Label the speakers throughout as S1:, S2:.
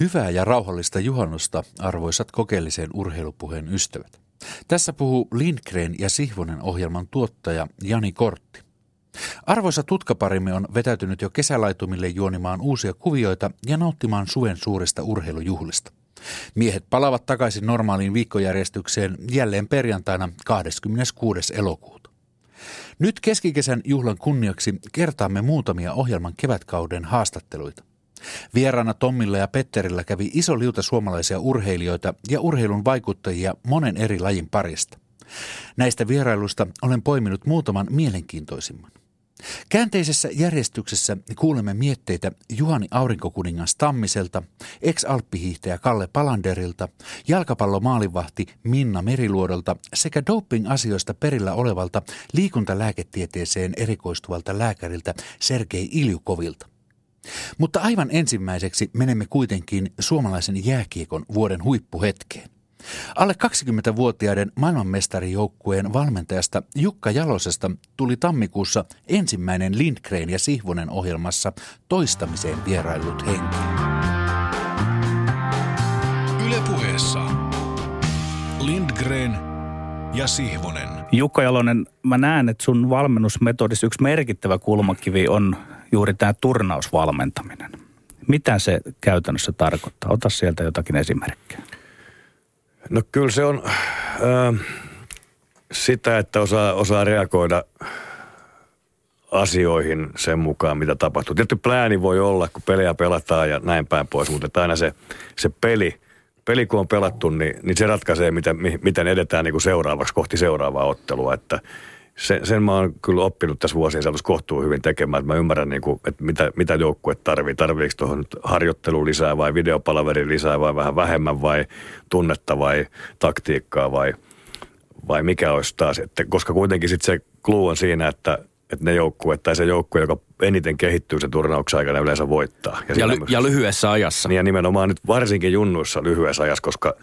S1: Hyvää ja rauhallista juhannosta, arvoisat kokeellisen urheilupuheen ystävät. Tässä puhuu Lindgren ja Sihvonen ohjelman tuottaja Jani Kortti. Arvoisa tutkaparimme on vetäytynyt jo kesälaitumille juonimaan uusia kuvioita ja nauttimaan suven suurista urheilujuhlista. Miehet palavat takaisin normaaliin viikkojärjestykseen jälleen perjantaina 26. elokuuta. Nyt keskikesän juhlan kunniaksi kertaamme muutamia ohjelman kevätkauden haastatteluita. Vieraana Tommilla ja Petterillä kävi iso liuta suomalaisia urheilijoita ja urheilun vaikuttajia monen eri lajin parista. Näistä vierailuista olen poiminut muutaman mielenkiintoisimman. Käänteisessä järjestyksessä kuulemme mietteitä Juhani Aurinkokuningas Tammiselta, ex-alppihiihtäjä Kalle Palanderilta, jalkapallomaalivahti Minna Meriluodolta sekä doping-asioista perillä olevalta liikuntalääketieteeseen erikoistuvalta lääkäriltä Sergei Iljukovilta. Mutta aivan ensimmäiseksi menemme kuitenkin suomalaisen jääkiekon vuoden huippuhetkeen. Alle 20-vuotiaiden maailmanmestarijoukkueen valmentajasta Jukka Jalosesta tuli tammikuussa ensimmäinen Lindgren ja Sihvonen ohjelmassa toistamiseen vierailut henkilö.
S2: Ylepuheessa Lindgren ja Sihvonen.
S3: Jukka Jalonen, mä näen, että sun valmennusmetodissa yksi merkittävä kulmakivi on juuri tämä turnausvalmentaminen. Mitä se käytännössä tarkoittaa? Ota sieltä jotakin esimerkkejä.
S4: No kyllä se on äh, sitä, että osaa, osaa reagoida asioihin sen mukaan, mitä tapahtuu. Tietysti plääni voi olla, kun pelejä pelataan ja näin päin pois, mutta aina se, se peli, peli kun on pelattu, niin, niin se ratkaisee, miten, miten edetään niin kuin seuraavaksi kohti seuraavaa ottelua. Että sen, sen mä oon kyllä oppinut tässä vuosien saatossa kohtuu hyvin tekemään, että mä ymmärrän, niin kuin, että mitä, mitä joukkue tarvii. Tarviiko tuohon harjoittelu lisää vai videopalaveri lisää vai vähän vähemmän vai tunnetta vai taktiikkaa vai, vai mikä olisi taas. Että, koska kuitenkin sitten se kluu on siinä, että, että ne joukkueet tai se joukkue, joka eniten kehittyy sen turnauksen aikana yleensä voittaa.
S5: Ja, ja, ly- ja lyhyessä ajassa.
S4: Niin ja nimenomaan nyt varsinkin junnuissa lyhyessä ajassa, koska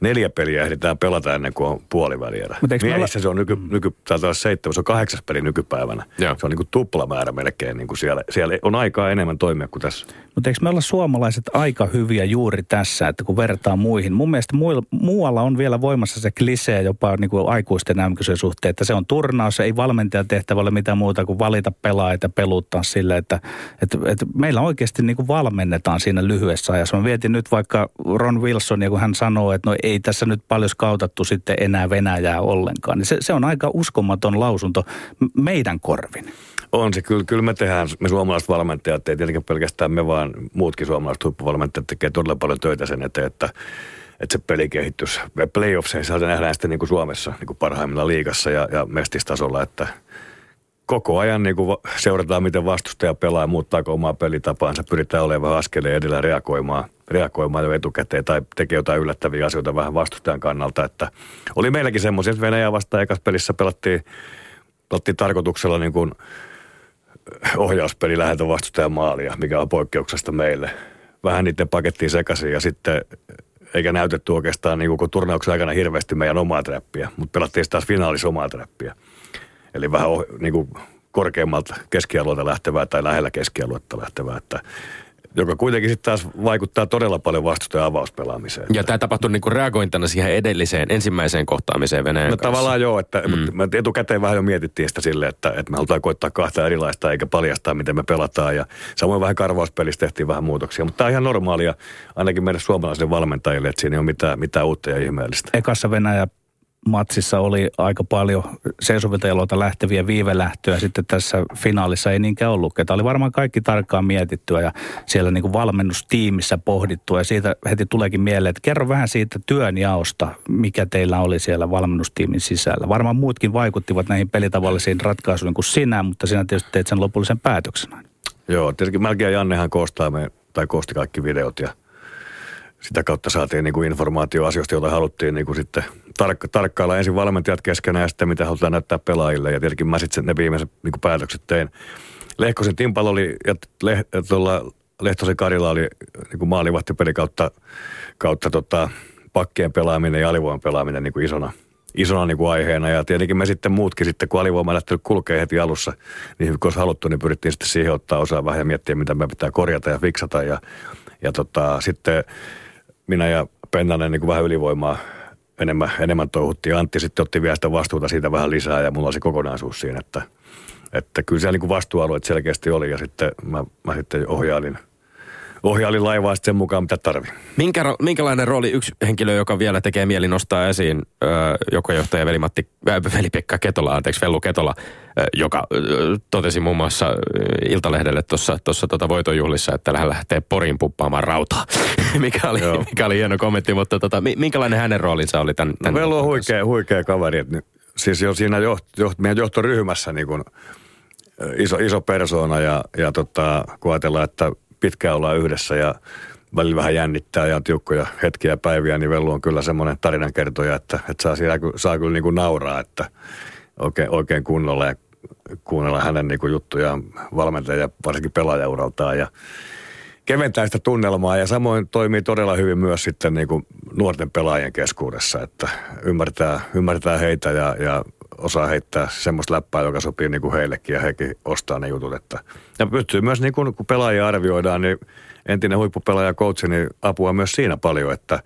S4: neljä peliä ehditään pelata ennen kuin on puolivälierä. Miehissä olla... se on nyky, nyky, taitaa seitsemän, se on kahdeksas peli nykypäivänä. Joo. Se on niin kuin tuplamäärä melkein. Niin kuin siellä, siellä on aikaa enemmän toimia kuin tässä.
S3: Mutta eikö me olla suomalaiset aika hyviä juuri tässä, että kun vertaa muihin. Mun mielestä muualla on vielä voimassa se klisee jopa niin kuin aikuisten nämmöisen suhteen, että se on turnaus, ei valmentajan tehtävä ole mitään muuta kuin valita pelaajat ja peluttaa sille, että, että, että meillä oikeasti niin kuin valmennetaan siinä lyhyessä ajassa. Mä vietin nyt vaikka Ron Wilson, ja kun hän sanoo, että no ei tässä nyt paljon skautattu sitten enää Venäjää ollenkaan, niin se, se on aika uskomaton lausunto meidän korvin.
S4: On se, kyllä, kyllä me tehdään, me suomalaiset valmentajat, ei tietenkin pelkästään me, vaan muutkin suomalaiset huippuvalmentajat tekee todella paljon töitä sen eteen, että, että se pelikehitys, playoffseissa nähdään sitten niin kuin Suomessa niin kuin parhaimmilla liigassa ja, ja mestistasolla, että koko ajan niin kuin seurataan, miten vastustaja pelaa muuttaako omaa pelitapaansa, pyritään olemaan askeleen edellä reagoimaan, reagoimaan jo etukäteen tai tekee jotain yllättäviä asioita vähän vastustajan kannalta, että oli meilläkin semmoisia, että Venäjä vastaan ekassa pelissä pelattiin, pelattiin tarkoituksella niin kuin ohjauspeli läheltä vastustajan maalia, mikä on poikkeuksesta meille. Vähän niiden pakettiin sekaisin ja sitten eikä näytetty oikeastaan niin kuin turnauksen aikana hirveästi meidän omaa trappia, mutta pelattiin taas finaalissa omaa trappia. Eli vähän niin kuin korkeammalta keskialueelta lähtevää tai lähellä keskialuetta lähtevää, että joka kuitenkin sitten taas vaikuttaa todella paljon vastustajan avauspelaamiseen.
S5: Ja tämä tapahtui niinku reagointana siihen edelliseen, ensimmäiseen kohtaamiseen Venäjän
S4: no,
S5: kanssa.
S4: tavallaan joo, että mm. me etukäteen vähän jo mietittiin sitä silleen, että, että me halutaan koittaa kahta erilaista eikä paljastaa, miten me pelataan. Ja samoin vähän karvauspelissä tehtiin vähän muutoksia, mutta tämä on ihan normaalia ainakin meidän suomalaisille valmentajille, että siinä ei ole mitään, mitään uutta ja ihmeellistä.
S3: Ekassa Venäjä matsissa oli aika paljon seisovilta jaloilta lähteviä viivelähtöjä. Sitten tässä finaalissa ei niinkään ollut. Tämä oli varmaan kaikki tarkkaan mietittyä ja siellä niin kuin valmennustiimissä pohdittua. Ja siitä heti tuleekin mieleen, että kerro vähän siitä työnjaosta, mikä teillä oli siellä valmennustiimin sisällä. Varmaan muutkin vaikuttivat näihin pelitavallisiin ratkaisuihin kuin sinä, mutta sinä tietysti teit sen lopullisen päätöksen.
S4: Joo, tietenkin melkein Jannehan koostaa me, tai koosti kaikki videot ja sitä kautta saatiin niin kuin informaatio asioista, joita haluttiin niin kuin sitten tarkka, tarkkailla ensin valmentajat keskenään ja sitten mitä halutaan näyttää pelaajille. Ja tietenkin mä sitten ne viimeiset niin kuin päätökset tein. Lehkosen Timpalo oli ja Leh, tuolla Lehtosen Karilla oli niin maalivahtipeli kautta, kautta tota, pakkien pelaaminen ja alivoiman pelaaminen niin kuin isona, isona niin kuin aiheena. Ja tietenkin me sitten muutkin sitten, kun alivoima lähtenyt kulkee heti alussa, niin kun olisi haluttu, niin pyrittiin sitten siihen ottaa osaa vähän ja miettiä, mitä me pitää korjata ja fiksata. Ja ja tota, sitten minä ja Pennanen niin kuin vähän ylivoimaa enemmän, enemmän touhuttiin. Antti sitten otti vielä sitä vastuuta siitä vähän lisää ja mulla oli se kokonaisuus siinä, että, että kyllä siellä niin kuin vastuualueet selkeästi oli ja sitten mä, mä sitten ohjailin – ohjailin laivaa sen mukaan, mitä tarvii.
S5: Minkä, minkälainen rooli yksi henkilö, joka vielä tekee mieli nostaa esiin, öö, joka johtaja Veli-Matti, äh, Veli-Pekka Ketola, anteeksi, Vellu Ketola, äh, joka äh, totesi muun muassa äh, Iltalehdelle tuossa tota voitonjuhlissa, että hän lähtee Poriin puppaamaan rautaa, mikä, oli, mikä oli hieno kommentti, mutta tota, minkälainen hänen roolinsa oli tämän? tämän
S4: no, Vellu on huikea, huikea kaveri, että siis jo siinä joht, joht, meidän johtoryhmässä niin kuin, iso, iso persoona ja, ja tota, kun ajatellaan, että pitkään ollaan yhdessä ja välillä vähän jännittää ja tiukkoja hetkiä päiviä, niin Vellu on kyllä semmoinen tarinankertoja, että, että saa, siinä, saa kyllä niin kuin nauraa, että oikein, oikein kunnolla ja kuunnella hänen niin kuin juttujaan valmentaja ja varsinkin pelaajauraltaan ja keventää sitä tunnelmaa. Ja samoin toimii todella hyvin myös sitten niin kuin nuorten pelaajien keskuudessa, että ymmärtää, ymmärtää heitä ja, ja osaa heittää semmoista läppää, joka sopii niin kuin heillekin ja hekin ostaa ne jutut. Että, ja pystyy myös, niin kuin, kun pelaajia arvioidaan, niin entinen huippupelaaja coach, niin apua myös siinä paljon, että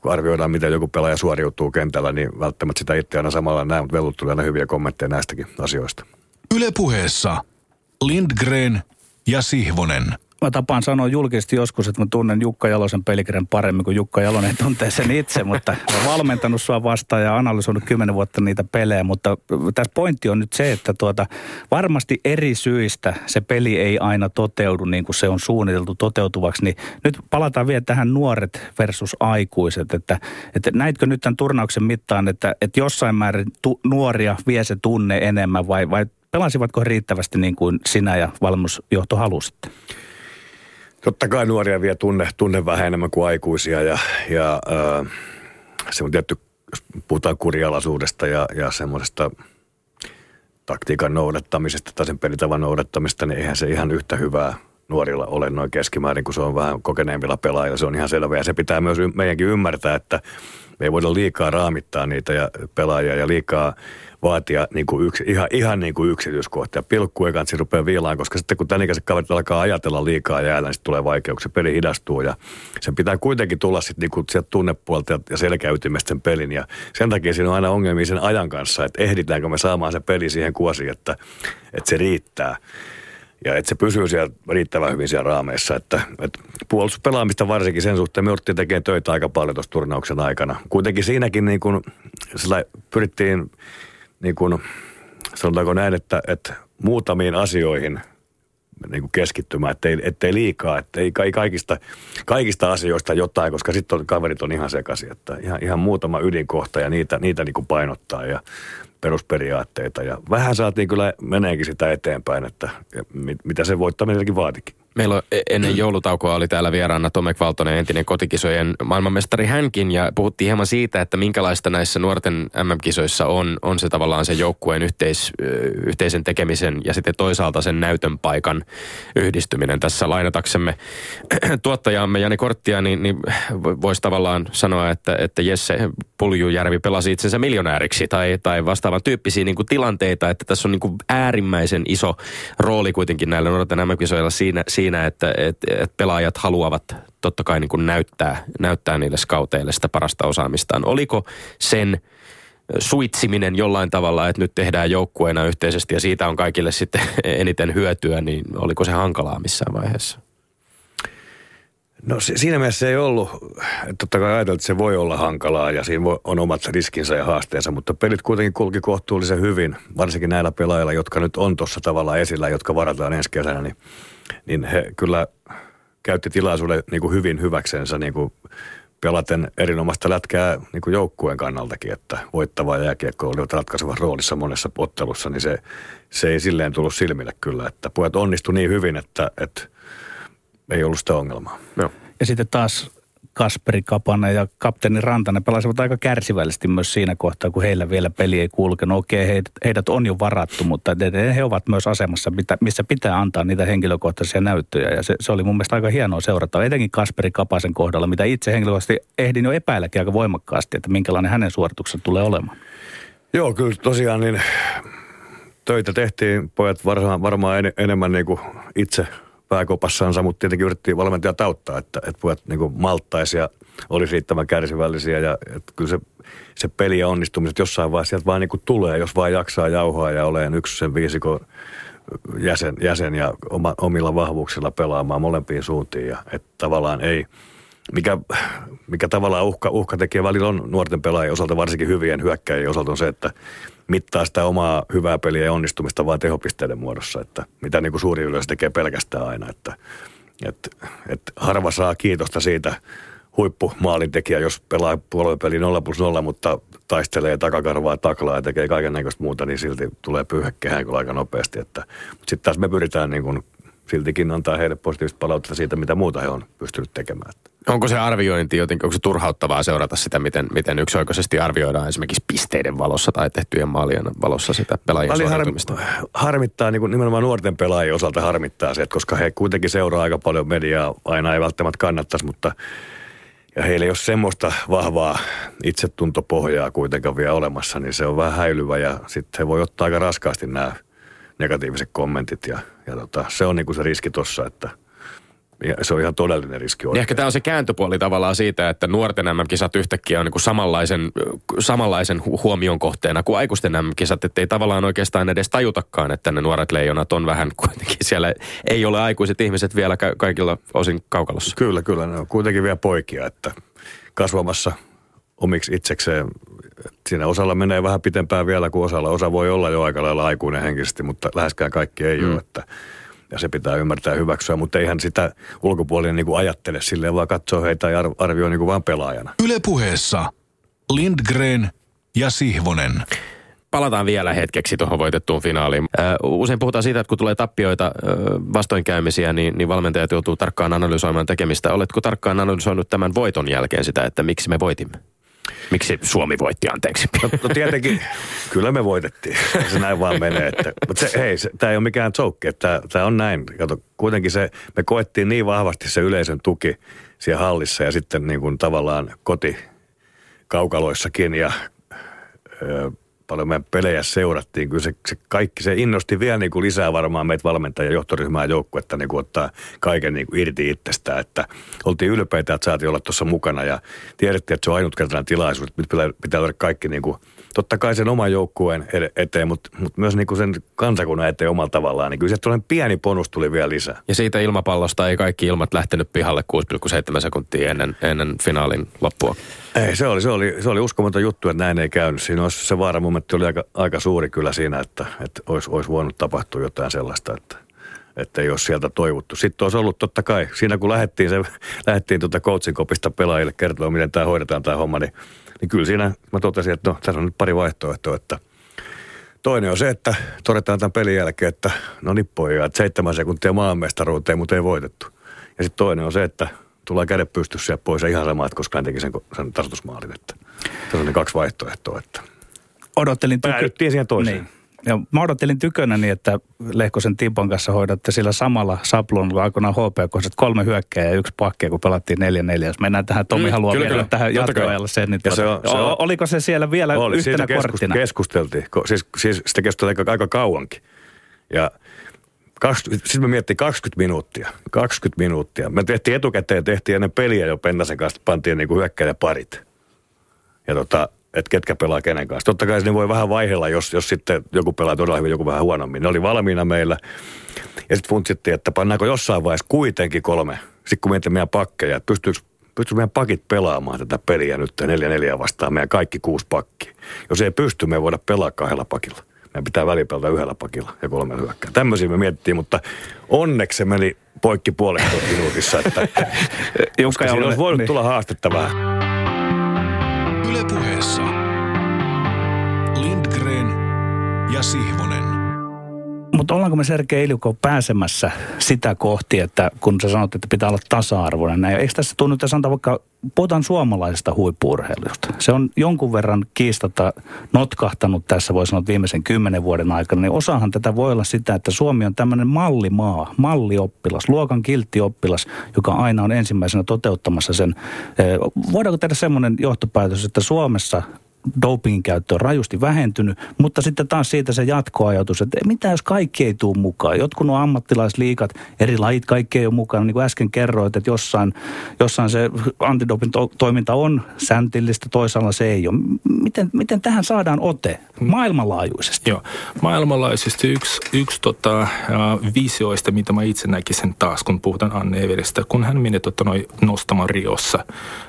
S4: kun arvioidaan, miten joku pelaaja suoriutuu kentällä, niin välttämättä sitä itse aina samalla näe, mutta vellut tulee aina hyviä kommentteja näistäkin asioista.
S2: Ylepuheessa Lindgren ja Sihvonen
S3: mä tapaan sanoa julkisesti joskus, että mä tunnen Jukka Jalosen pelikirjan paremmin kuin Jukka Jalonen tuntee sen itse, mutta olen valmentanut sua vastaan ja analysoinut kymmenen vuotta niitä pelejä, mutta tässä pointti on nyt se, että tuota, varmasti eri syistä se peli ei aina toteudu niin kuin se on suunniteltu toteutuvaksi, niin nyt palataan vielä tähän nuoret versus aikuiset, että, että näitkö nyt tämän turnauksen mittaan, että, että jossain määrin tu, nuoria vie se tunne enemmän vai, vai pelasivatko riittävästi niin kuin sinä ja valmennusjohto halusitte?
S4: Totta kai nuoria vie tunne, tunne vähän enemmän kuin aikuisia ja, ja äh, se on tietty, jos puhutaan kurialaisuudesta ja, ja semmoisesta taktiikan noudattamisesta tai sen pelitavan noudattamista, niin eihän se ihan yhtä hyvää nuorilla ole noin keskimäärin, kun se on vähän kokeneemmilla pelaajilla. Se on ihan selvä ja se pitää myös meidänkin ymmärtää, että me ei voida liikaa raamittaa niitä ja pelaajia ja liikaa vaatia niin kuin yksi, ihan, ihan niin kuin yksityiskohtia. Pilkku ei kansi rupea viilaan, koska sitten kun tämän ikäiset kaverit alkaa ajatella liikaa jäällä, niin tulee vaikeuksia. Peli hidastuu ja sen pitää kuitenkin tulla sitten niin kuin sieltä tunnepuolta ja selkäytimestä sen pelin. Ja sen takia siinä on aina ongelmia sen ajan kanssa, että ehditäänkö me saamaan se peli siihen kuosiin, että, että se riittää ja että se pysyy siellä riittävän hyvin siellä raameissa. Että, että puolustuspelaamista varsinkin sen suhteen me jouduttiin tekemään töitä aika paljon tuossa turnauksen aikana. Kuitenkin siinäkin niin kuin, pyrittiin niin kuin, sanotaanko näin, että, että muutamiin asioihin niin kuin keskittymään, ettei, ettei liikaa, ettei kaikista, kaikista asioista jotain, koska sitten kaverit on ihan sekaisin, että ihan, ihan muutama ydinkohta ja niitä, niitä niin kuin painottaa ja perusperiaatteita ja vähän saatiin kyllä meneekin sitä eteenpäin, että mitä se voittaminenkin vaatikin.
S5: Meillä on e- ennen joulutaukoa oli täällä vieraana Tomek Valtonen, entinen kotikisojen maailmanmestari hänkin, ja puhuttiin hieman siitä, että minkälaista näissä nuorten MM-kisoissa on, on se tavallaan se joukkueen yhteis, yhteisen tekemisen ja sitten toisaalta sen näytön paikan yhdistyminen. Tässä lainataksemme tuottajaamme Jani Korttia, niin, niin voisi tavallaan sanoa, että, että Jesse Puljujärvi pelasi itsensä miljonääriksi tai, tai vastaavan tyyppisiä niin kuin tilanteita, että tässä on niin kuin äärimmäisen iso rooli kuitenkin näillä nuorten MM-kisoilla siinä, siinä että et, et pelaajat haluavat totta kai niin kuin näyttää, näyttää niille skauteille sitä parasta osaamistaan. Oliko sen suitsiminen jollain tavalla, että nyt tehdään joukkueena yhteisesti ja siitä on kaikille sitten eniten hyötyä, niin oliko se hankalaa missään vaiheessa?
S4: No siinä mielessä ei ollut, totta kai ajateltiin, että se voi olla hankalaa ja siinä on omat riskinsä ja haasteensa, mutta pelit kuitenkin kulki kohtuullisen hyvin, varsinkin näillä pelaajilla, jotka nyt on tuossa tavalla esillä, jotka varataan ensi kesänä, niin, niin he kyllä käytti tilaisuuden niin kuin hyvin hyväksensä niin kuin pelaten erinomaista lätkää niin kuin joukkueen kannaltakin, että voittava jääkiekko oli ratkaiseva roolissa monessa ottelussa, niin se, se ei silleen tullut silmille kyllä, että pojat onnistui niin hyvin, että, että ei ollut sitä ongelmaa.
S3: Joo. Ja sitten taas Kasperi Kapanen ja kapteeni Rantanen pelasivat aika kärsivällisesti myös siinä kohtaa, kun heillä vielä peli ei kulkenut. Okei, heidät, heidät on jo varattu, mutta he ovat myös asemassa, missä pitää antaa niitä henkilökohtaisia näyttöjä. Ja se, se oli mun mielestä aika hienoa seurata, etenkin Kasperi Kapasen kohdalla, mitä itse henkilökohtaisesti ehdin jo epäilläkin aika voimakkaasti, että minkälainen hänen suorituksensa tulee olemaan.
S4: Joo, kyllä tosiaan niin töitä tehtiin pojat varmaan, varmaan en, enemmän niin kuin itse pääkopassansa, mutta tietenkin yritti valmentajat auttaa, että, että pojat niin malttaisi ja olisi riittävän kärsivällisiä ja että kyllä se, se peli ja onnistumiset jossain vaiheessa sieltä vaan niin kuin tulee, jos vaan jaksaa jauhaa ja olen yksi sen viisikon jäsen, jäsen ja oma, omilla vahvuuksilla pelaamaan molempiin suuntiin ja että tavallaan ei, mikä, mikä tavallaan uhka, uhka tekee välillä on nuorten pelaajien osalta, varsinkin hyvien hyökkäjien osalta on se, että mittaa sitä omaa hyvää peliä ja onnistumista vaan tehopisteiden muodossa, että mitä niin kuin suuri yleisö tekee pelkästään aina, että, että, että harva saa kiitosta siitä huippumaalintekijä, jos pelaa puoluepeli 0 plus 0, mutta taistelee takakarvaa, taklaa ja tekee kaiken näköistä muuta, niin silti tulee pyyhekehään kyllä aika nopeasti. Että, sitten taas me pyritään niin kuin siltikin antaa heille positiivista palautetta siitä, mitä muuta he on pystynyt tekemään.
S5: Onko se arviointi jotenkin, onko se turhauttavaa seurata sitä, miten, miten yksioikoisesti arvioidaan esimerkiksi pisteiden valossa tai tehtyjen maalien valossa sitä pelaajien Väli suoriutumista?
S4: harmittaa, niin kuin nimenomaan nuorten pelaajien osalta harmittaa se, että koska he kuitenkin seuraa aika paljon mediaa, aina ei välttämättä kannattaisi, mutta ja heillä ei ole semmoista vahvaa itsetuntopohjaa kuitenkaan vielä olemassa, niin se on vähän häilyvä ja sitten he voi ottaa aika raskaasti nämä negatiiviset kommentit ja, ja tota, se on niinku se riski tossa, että ja se on ihan todellinen riski.
S5: Niin ehkä tämä on se kääntöpuoli tavallaan siitä, että nuorten MM-kisat yhtäkkiä on niin kuin samanlaisen, samanlaisen huomion kohteena kuin aikuisten MM-kisat, että ei tavallaan oikeastaan edes tajutakaan, että ne nuoret leijonat on vähän kuitenkin siellä, ei ole aikuiset ihmiset vielä kaikilla osin kaukalossa.
S4: Kyllä, kyllä, ne on kuitenkin vielä poikia, että kasvamassa omiksi itsekseen. Siinä osalla menee vähän pitempään vielä kuin osalla. Osa voi olla jo aika lailla aikuinen henkisesti, mutta läheskään kaikki ei mm. ole. Että, ja se pitää ymmärtää hyväksyä, mutta eihän sitä ulkopuolinen niin kuin ajattele silleen, vaan katsoo heitä ja arvioi niin kuin vaan pelaajana.
S2: Ylepuheessa Lindgren ja Sihvonen
S5: palataan vielä hetkeksi tuohon voitettuun finaaliin. usein puhutaan siitä, että kun tulee tappioita, vastoinkäymisiä, niin, niin valmentajat joutuu tarkkaan analysoimaan tekemistä. Oletko tarkkaan analysoinut tämän voiton jälkeen sitä, että miksi me voitimme? Miksi Suomi voitti, anteeksi?
S4: No, no tietenkin, kyllä me voitettiin. Se näin vaan menee. Että, mutta se, hei, tämä ei ole mikään joke, tämä on näin. Kato, kuitenkin se, me koettiin niin vahvasti se yleisön tuki siellä hallissa ja sitten niin kuin tavallaan koti kaukaloissakin ja ö, paljon meidän pelejä seurattiin. Kyllä se, se kaikki, se innosti vielä niin kuin lisää varmaan meitä valmentajia, johtoryhmää joukkuetta niin kuin ottaa kaiken niin kuin irti itsestään. Että oltiin ylpeitä, että saatiin olla tuossa mukana ja tiedettiin, että se on ainutkertainen tilaisuus. Nyt pitää, pitää olla kaikki niin kuin, totta kai sen oman joukkueen eteen, mutta, mutta myös niin kuin sen kansakunnan eteen omalla tavallaan. Niin kyllä se pieni bonus tuli vielä lisää.
S5: Ja siitä ilmapallosta ei kaikki ilmat lähtenyt pihalle 6,7 sekuntia ennen, ennen finaalin loppua.
S4: Ei, se oli, se oli, se oli uskomaton juttu, että näin ei käynyt. Siinä olisi se vaara mun oli aika, aika suuri kyllä siinä, että, että olisi, olisi voinut tapahtua jotain sellaista, että, että ei olisi sieltä toivottu. Sitten olisi ollut totta kai, siinä kun lähdettiin, se, lähdettiin tuota coachin kopista pelaajille kertoa, miten tämä hoidetaan tämä homma, niin, niin kyllä siinä mä totesin, että no, tässä on nyt pari vaihtoehtoa, että Toinen on se, että todetaan tämän pelin jälkeen, että no niin pojat, seitsemän sekuntia maanmestaruuteen, mutta ei voitettu. Ja sitten toinen on se, että tulee kädet pystyssä ja pois ja ihan sama, että koska hän teki sen, sen tasoitusmaalin. Että se on ne kaksi vaihtoehtoa. Että
S3: Odottelin.
S4: Päädyttiin siihen toiseen. Niin.
S3: Ja mä odottelin tykönäni, että Lehkosen Timpon kanssa hoidatte sillä samalla saplonilla aikoinaan HPK, kolme hyökkää ja yksi pakkia, kun pelattiin 4-4. Jos mennään tähän, Tommi mm, haluaa kyllä, vielä kyllä. tähän jatkoajalle sen. Niin tuota, se on, se on, oliko se siellä vielä oli, yhtenä siitä korttina?
S4: keskusteltiin. Siis, siis sitä keskusteltiin aika kauankin. Ja 20, sitten me miettii 20 minuuttia. 20 minuuttia. Me tehtiin etukäteen, tehtiin ennen peliä jo Pennasen kanssa, pantiin niin kuin parit. Ja tota, että ketkä pelaa kenen kanssa. Totta kai se voi vähän vaihella, jos, jos sitten joku pelaa todella hyvin, joku vähän huonommin. Ne oli valmiina meillä. Ja sitten funtsittiin, että pannaanko jossain vaiheessa kuitenkin kolme. Sitten kun miettii meidän pakkeja, että pystyykö, pystyykö meidän pakit pelaamaan tätä peliä nyt neljä neljä vastaan, meidän kaikki kuusi pakkia. Jos ei pysty, me ei voida pelaa kahdella pakilla. Meidän pitää välipelata yhdellä pakilla ja kolme hyökkää. Tämmöisiä me mietittiin, mutta onneksi se meni poikki puolesta minuutissa, että Jukka siinä olisi voinut niin. tulla haastetta vähän.
S2: Yle puheessa Lindgren ja Sihvonen.
S3: Mutta ollaanko me Sergei Ilyko pääsemässä sitä kohti, että kun sä sanot, että pitää olla tasa-arvoinen, näin, eikö tässä tunnu, että sanotaan vaikka, puhutaan suomalaisesta huippuurheilusta. Se on jonkun verran kiistata notkahtanut tässä, voi sanoa viimeisen kymmenen vuoden aikana, niin osahan tätä voi olla sitä, että Suomi on tämmöinen mallimaa, mallioppilas, luokan kilttioppilas, joka aina on ensimmäisenä toteuttamassa sen. Eh, voidaanko tehdä semmoinen johtopäätös, että Suomessa dopingin käyttö on rajusti vähentynyt, mutta sitten taas siitä se jatkoajatus, että mitä jos kaikki ei tule mukaan. Jotkut nuo ammattilaisliikat, eri lajit, kaikki ei ole mukana. Niin kuin äsken kerroit, että jossain, jossain se antidoping to- toiminta on säntillistä, toisaalla se ei ole. Miten, miten tähän saadaan ote maailmanlaajuisesti?
S6: Joo, maailmanlaajuisesti yksi, yksi tota, visioista, mitä mä itse näkisin taas, kun puhutaan Anne Everistä, kun hän meni tota, noi, nostamaan Riossa,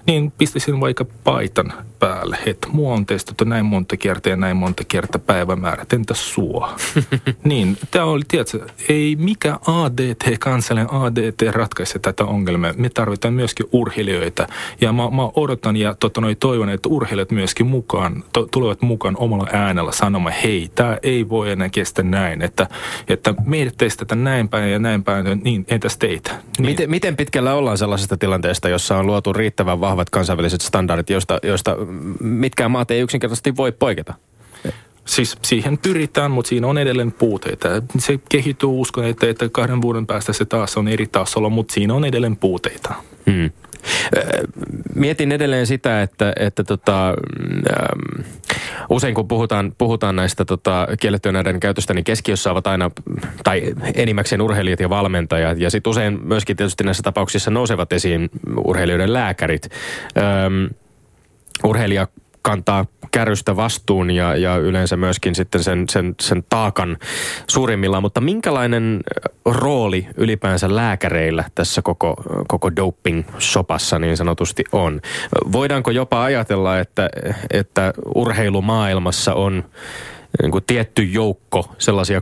S6: niin pistisin vaikka paitan päälle, että mua on testattu näin monta kertaa ja näin monta kertaa päivämäärät, entä sua? niin, tämä oli, tiedätkö, ei mikä ADT, kansallinen ADT ratkaise tätä ongelmaa. Me tarvitaan myöskin urheilijoita ja mä, mä odotan ja tota, noi, toivon, että urheilijat myöskin mukaan, to, tulevat mukaan omalla äänellä sanomaan, hei, tämä ei voi enää kestä näin, että, että meidät testataan näin päin ja näin päin, niin entäs teitä? Niin.
S5: Miten, miten pitkällä ollaan sellaisesta tilanteesta, jossa on luotu riittävän vahvat kansainväliset standardit, joista, joista mitkään maat ei yksinkertaisesti voi poiketa?
S6: Siis siihen pyritään, mutta siinä on edelleen puuteita. Se kehittyy, uskon, että, että kahden vuoden päästä se taas on eri tasolla, mutta siinä on edelleen puuteita.
S5: Hmm. Mietin edelleen sitä, että, että tota, ähm, usein kun puhutaan, puhutaan näistä tota, kiellettyjen näiden käytöstä, niin keskiössä ovat aina, tai enimmäkseen urheilijat ja valmentajat. Ja sitten usein myöskin tietysti näissä tapauksissa nousevat esiin urheilijoiden lääkärit. Ähm, urheilija kantaa kärrystä vastuun ja, ja yleensä myöskin sitten sen, sen, sen taakan suurimmillaan. Mutta minkälainen rooli ylipäänsä lääkäreillä tässä koko, koko doping-sopassa niin sanotusti on? Voidaanko jopa ajatella, että, että urheilumaailmassa on niin kuin tietty joukko sellaisia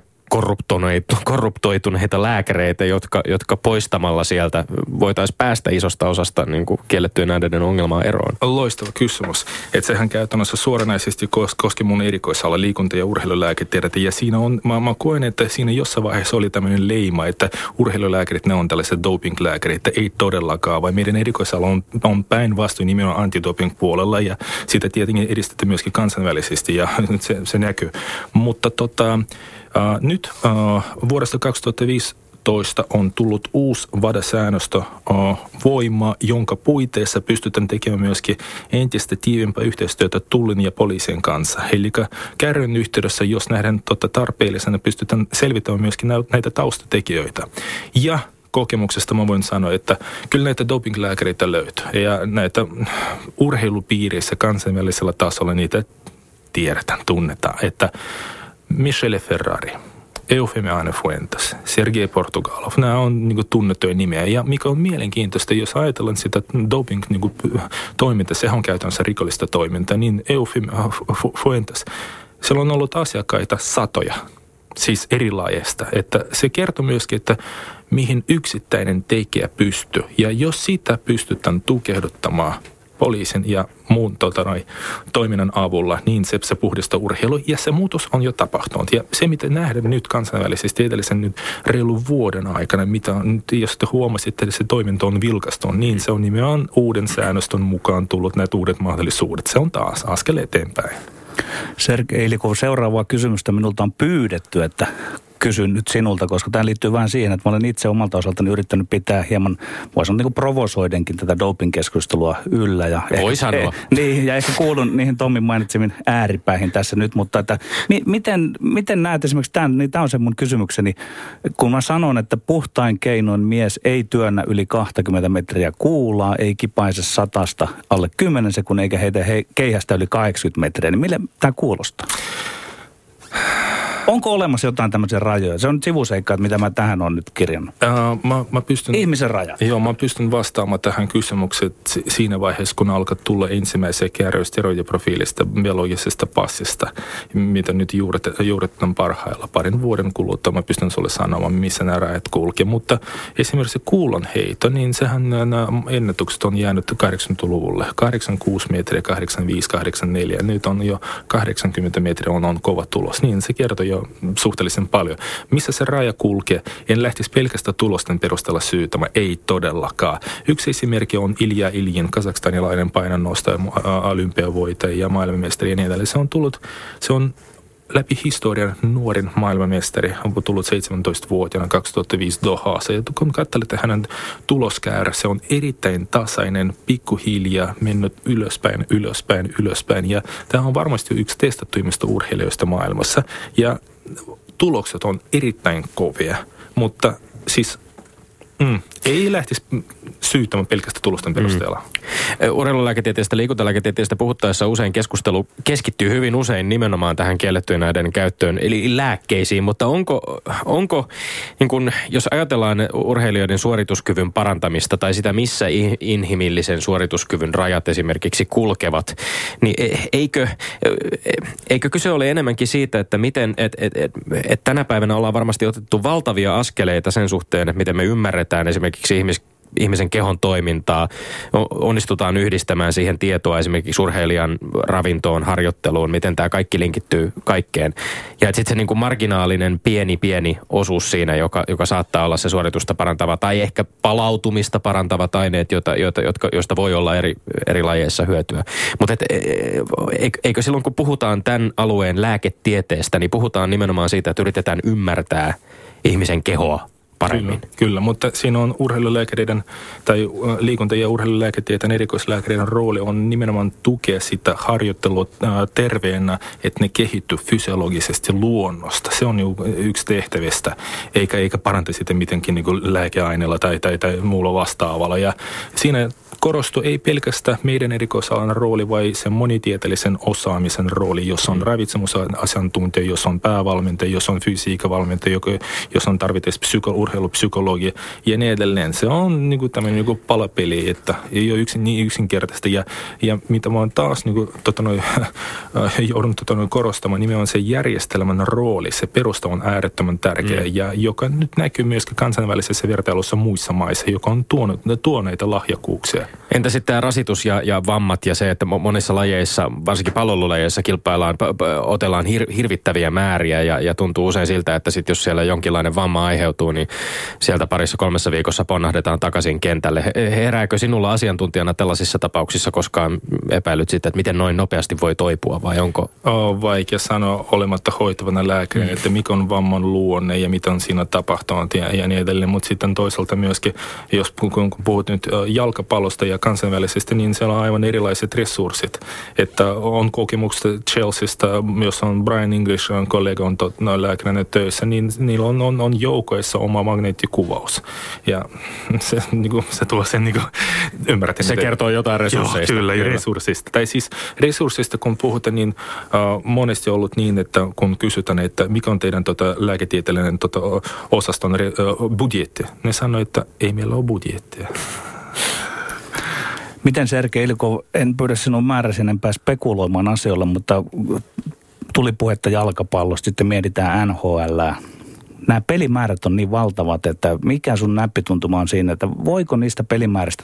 S5: korruptoituneita lääkäreitä, jotka, jotka poistamalla sieltä voitaisiin päästä isosta osasta niin kuin kiellettyjen aineiden ongelmaa eroon?
S6: Loistava kysymys. Että sehän käytännössä suoranaisesti kos, koski mun erikoisala liikunta- ja urheilulääketiedettä. Ja siinä on, mä, mä koen, että siinä jossain vaiheessa oli tämmöinen leima, että urheilulääkärit, ne on tällaiset doping-lääkärit. Ei todellakaan, vai meidän erikoisala on, on päinvastoin nimenomaan antidoping puolella ja sitä tietenkin edistetään myöskin kansainvälisesti ja se, se näkyy. Mutta tota, nyt vuodesta 2015 on tullut uusi VADA-säännöstö voima, jonka puitteissa pystytään tekemään myöskin entistä tiivimpää yhteistyötä tullin ja poliisien kanssa. Eli kärryn yhteydessä, jos nähdään totta tarpeellisena, pystytään selvittämään myöskin näitä taustatekijöitä. Ja kokemuksesta mä voin sanoa, että kyllä näitä dopinglääkäreitä löytyy. Ja näitä urheilupiirissä kansainvälisellä tasolla niitä tiedetään, tunnetaan. Että Michele Ferrari, Eufemiane Fuentes, Sergei Portugalov. Nämä on niin kuin, tunnettuja nimeä. Ja mikä on mielenkiintoista, jos ajatellaan sitä doping niin toimintaa, se on käytännössä rikollista toimintaa, niin Eufemiane Fuentes, siellä on ollut asiakkaita satoja, siis eri lajeista. Että se kertoo myöskin, että mihin yksittäinen tekijä pystyy. Ja jos sitä pystytään tukehduttamaan poliisin ja muun tota, noi, toiminnan avulla, niin se, se puhdista urheilu. Ja se muutos on jo tapahtunut. Ja se, mitä nähdään nyt kansainvälisesti edellisen nyt reilun vuoden aikana, mitä nyt, jos te huomasitte, että se toiminta on vilkastunut, niin se on nimenomaan uuden säännöstön mukaan tullut näitä uudet mahdollisuudet. Se on taas askel eteenpäin.
S3: Sergei Ilikov, seuraavaa kysymystä minulta on pyydetty, että kysyn nyt sinulta, koska tämä liittyy vähän siihen, että mä olen itse omalta osaltani yrittänyt pitää hieman, voi sanoa niin provosoidenkin tätä doping-keskustelua yllä. Ja
S5: voi ehkä, sanoa.
S3: Eh, niin, ja ehkä kuulun niihin Tommin mainitsemiin ääripäihin tässä nyt, mutta että, mi, miten, miten näet esimerkiksi tämän, niin tämä on se mun kysymykseni, kun mä sanon, että puhtain keinoin mies ei työnnä yli 20 metriä kuulaa, ei kipaise satasta alle 10 sekunnin, eikä heitä he, keihästä yli 80 metriä, niin mille tämä kuulostaa? Onko olemassa jotain tämmöisiä rajoja? Se on sivuseikka, mitä mä tähän on nyt kirjannut.
S6: Uh, mä, mä pystyn,
S3: Ihmisen rajat.
S6: Joo, mä pystyn vastaamaan tähän kysymykseen siinä vaiheessa, kun alkaa tulla ensimmäisiä kärryjä steroidiprofiilista, biologisesta passista, mitä nyt juuret, juuretaan parhailla. Parin vuoden kuluttua mä pystyn sulle sanomaan, missä nämä rajat kulkee. Mutta esimerkiksi kuulon heito, niin sehän nämä ennätykset on jäänyt 80-luvulle. 86 metriä, 85, 84. Nyt on jo 80 metriä on, on kova tulos. Niin se kertoo jo suhteellisen paljon. Missä se raja kulkee? En lähtisi pelkästään tulosten perusteella syytämään, ei todellakaan. Yksi esimerkki on Ilja Iljin, kazakstanilainen painonnostaja, olympiavoitaja ja maailmanmestari ja niin edelleen. Se on tullut, se on läpi historian nuorin maailmanmestari. On tullut 17-vuotiaana 2005 Dohaassa. Ja kun katselette hänen tuloskäärä, se on erittäin tasainen, pikkuhiljaa mennyt ylöspäin, ylöspäin, ylöspäin. Ja tämä on varmasti yksi testattuimmista urheilijoista maailmassa. Ja tulokset on erittäin kovia, mutta siis mm, ei lähtisi syyttämään pelkästään tulosten perusteella.
S5: Mm. Urheilulääketieteestä, liikuntalääketieteestä puhuttaessa usein keskustelu keskittyy hyvin usein nimenomaan tähän kiellettyjen näiden käyttöön, eli lääkkeisiin. Mutta onko, onko niin kun, jos ajatellaan urheilijoiden suorituskyvyn parantamista tai sitä, missä inhimillisen suorituskyvyn rajat esimerkiksi kulkevat, niin e, eikö, e, eikö kyse ole enemmänkin siitä, että miten, et, et, et, et tänä päivänä ollaan varmasti otettu valtavia askeleita sen suhteen, että miten me ymmärretään esimerkiksi ihmis ihmisen kehon toimintaa. Onnistutaan yhdistämään siihen tietoa esimerkiksi urheilijan ravintoon, harjoitteluun, miten tämä kaikki linkittyy kaikkeen. Ja sitten se niin kuin marginaalinen pieni pieni osuus siinä, joka, joka saattaa olla se suoritusta parantava tai ehkä palautumista parantavat aineet, joita, joita, jotka, joista voi olla eri, eri lajeissa hyötyä. Mutta e, e, eikö silloin kun puhutaan tämän alueen lääketieteestä, niin puhutaan nimenomaan siitä, että yritetään ymmärtää ihmisen kehoa paremmin.
S6: Kyllä, kyllä, mutta siinä on urheilulääkäreiden tai liikunta- ja urheilulääketieteen erikoislääkäreiden rooli on nimenomaan tukea sitä harjoittelua terveenä, että ne kehittyy fysiologisesti luonnosta. Se on yksi tehtävistä, eikä, eikä paranta sitä mitenkin niin lääkeaineella tai, tai, tai muulla vastaavalla. Ja siinä korostuu ei pelkästään meidän erikoisalan rooli, vai sen monitieteellisen osaamisen rooli, jos on mm. ravitsemusasiantuntija, jos on päävalmentaja, jos on fysiikavalmentaja, jos on tarvittaessa psyko, urheilupsykologi ja niin edelleen. Se on niin kuin tämmöinen niin kuin palapeli, että ei ole yksin, niin yksinkertaista. Ja, ja mitä mä oon taas niin kuin, tota noin, joudun tota noin korostamaan, nimenomaan se järjestelmän rooli, se perusta on äärettömän tärkeä, mm. ja joka nyt näkyy myöskin kansainvälisessä vertailussa muissa maissa, joka on tuonut, tuoneita lahjakkuuksia.
S5: Entä sitten tämä rasitus ja, ja vammat ja se, että monissa lajeissa, varsinkin pallolulajeissa kilpaillaan, otellaan hir, hirvittäviä määriä ja, ja tuntuu usein siltä, että sit jos siellä jonkinlainen vamma aiheutuu, niin sieltä parissa kolmessa viikossa ponnahdetaan takaisin kentälle. Herääkö sinulla asiantuntijana tällaisissa tapauksissa koskaan epäilyt sitten, että miten noin nopeasti voi toipua vai onko?
S6: On vaikea sanoa olematta hoitavana lääkärinä, mm. että mikä on vamman luonne ja mitä on siinä tapahtunut ja, ja niin edelleen. Mutta sitten toisaalta myöskin, jos kun puhut nyt jalkapallosta ja kansainvälisesti, niin siellä on aivan erilaiset resurssit. Että on kokemuksia Chelseasta, jossa on Brian English, on kollega on tot, no, lääkärinä töissä, niin niillä on, on, on joukoissa oma magneettikuvaus. Ja se, niin kuin, se tuo sen, niin kuin, ymmärrätte.
S5: Se kertoo jotain resursseista.
S6: Joo, kyllä, kyllä, resursseista. Tai siis resursseista, kun puhutaan, niin uh, monesti on ollut niin, että kun kysytään, että mikä on teidän tota, lääketieteellinen tota, osaston uh, budjetti, ne sanoo, että ei meillä ole budjettia.
S3: Miten Sergei Ilko, en pyydä sinun määräsi enempää spekuloimaan asioilla, mutta tuli puhetta jalkapallosta, sitten mietitään NHL. Nämä pelimäärät on niin valtavat, että mikä sun näppituntuma on siinä, että voiko niistä pelimääristä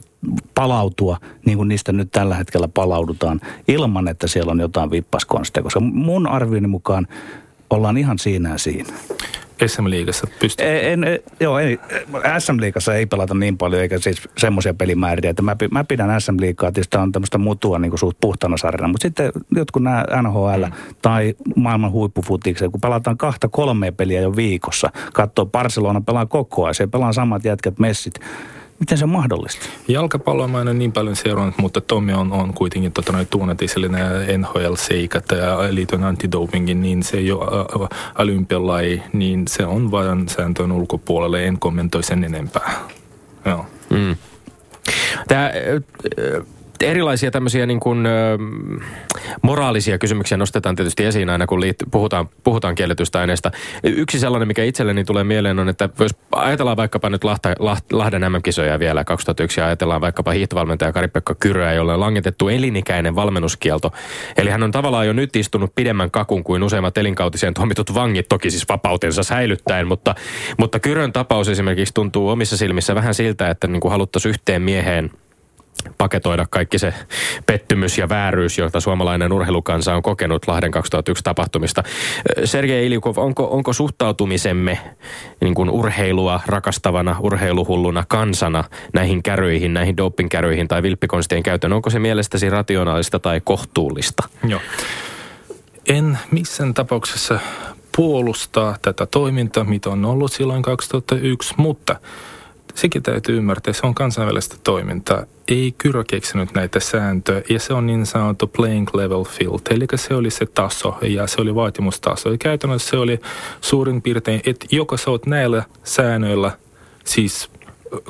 S3: palautua niin kuin niistä nyt tällä hetkellä palaudutaan ilman, että siellä on jotain vippaskonsteja, koska mun arvioni mukaan ollaan ihan siinä ja siinä.
S6: SM-liigassa pystyy?
S3: En, en, joo, ei, SM-liigassa ei pelata niin paljon, eikä siis semmoisia pelimääriä. Että mä, mä pidän SM-liigaa, tietysti on tämmöistä mutua niin suht puhtana sarjana. Mutta sitten jotkut nämä NHL mm. tai maailman huippufutiksen, kun pelataan kahta kolmea peliä jo viikossa. Katsoo Barcelona pelaa koko ajan, se pelaa samat jätkät messit Miten se on mahdollista?
S6: Jalkapalloa mä en ole niin paljon seurannut, mutta Tommi on, on kuitenkin tota, noin tunnettiin NHL-seikat ja liiton antidopingin, niin se ei ole olympialaji, niin se on vain sääntöön ulkopuolelle, en kommentoi sen enempää. Joo. Mm.
S5: Tämä erilaisia tämmöisiä niin kuin, ö, moraalisia kysymyksiä nostetaan tietysti esiin aina, kun liit, puhutaan, puhutaan kielletystä aineesta. Yksi sellainen, mikä itselleni tulee mieleen on, että jos ajatellaan vaikkapa nyt Lahta, Laht, Lahden MM-kisoja vielä 2001 ja ajatellaan vaikkapa hiihtovalmentaja Kari-Pekka Kyröä, jolle on langetettu elinikäinen valmennuskielto. Eli hän on tavallaan jo nyt istunut pidemmän kakun kuin useimmat elinkautiseen tuomitut vangit, toki siis vapautensa säilyttäen, mutta, mutta Kyrön tapaus esimerkiksi tuntuu omissa silmissä vähän siltä, että niin kuin haluttaisiin yhteen mieheen – paketoida kaikki se pettymys ja vääryys, jota suomalainen urheilukansa on kokenut Lahden 2001 tapahtumista. Sergei Iljukov, onko, onko suhtautumisemme niin kuin urheilua rakastavana, urheiluhulluna kansana näihin kärryihin, näihin dopingkärryihin tai vilppikonstien käytön, onko se mielestäsi rationaalista tai kohtuullista?
S6: Joo. en missään tapauksessa puolustaa tätä toimintaa, mitä on ollut silloin 2001, mutta sekin täytyy ymmärtää, se on kansainvälistä toimintaa. Ei Kyrö keksinyt näitä sääntöjä ja se on niin sanottu playing level field, eli se oli se taso ja se oli vaatimustaso. Ja käytännössä se oli suurin piirtein, että joko sä oot näillä säännöillä, siis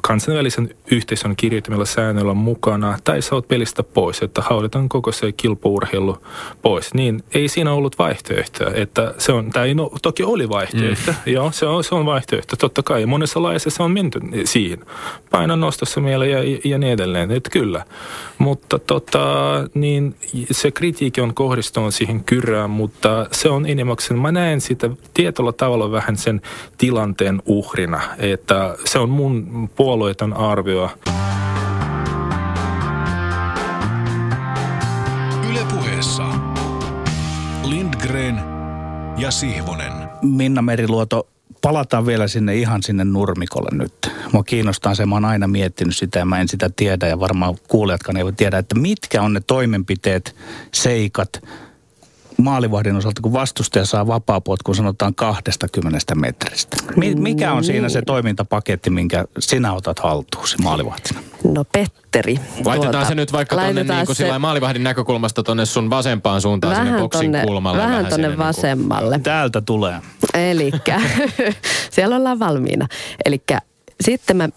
S6: kansainvälisen yhteisön kirjoittamilla säännöillä mukana, tai sä oot pelistä pois, että haudetaan koko se kilpaurheilu pois, niin ei siinä ollut vaihtoehtoa. Että se on, tai no, toki oli vaihtoehto, mm. joo, se on, se on vaihtoehto, totta kai. Ja monessa laissa se on menty siihen. Painan nostossa meillä ja, ja niin edelleen, että kyllä. Mutta tota, niin se kritiikki on kohdistunut siihen kyrään, mutta se on enemmän, mä näen sitä tietyllä tavalla vähän sen tilanteen uhrina, että se on mun puolueeton arvio.
S2: Ylepuheessa Lindgren ja Sihvonen.
S3: Minna Meriluoto, palataan vielä sinne ihan sinne nurmikolle nyt. Mua kiinnostaa se, mä oon aina miettinyt sitä ja mä en sitä tiedä ja varmaan kuulijatkaan eivät tiedä, että mitkä on ne toimenpiteet, seikat, maalivahdin osalta, kun vastustaja saa kun sanotaan 20 metristä. Mikä on siinä se toimintapaketti, minkä sinä otat haltuusi maalivahtina?
S7: No Petteri.
S5: Laitetaan tuota, se nyt vaikka tuonne niin kuin se... maalivahdin näkökulmasta tuonne sun vasempaan suuntaan vähän sinne boksin tonne, kulmalle.
S7: Vähän, vähän tuonne vasemmalle. Niin
S3: kuin... Täältä tulee.
S7: Eli siellä ollaan valmiina. Eli sitten mä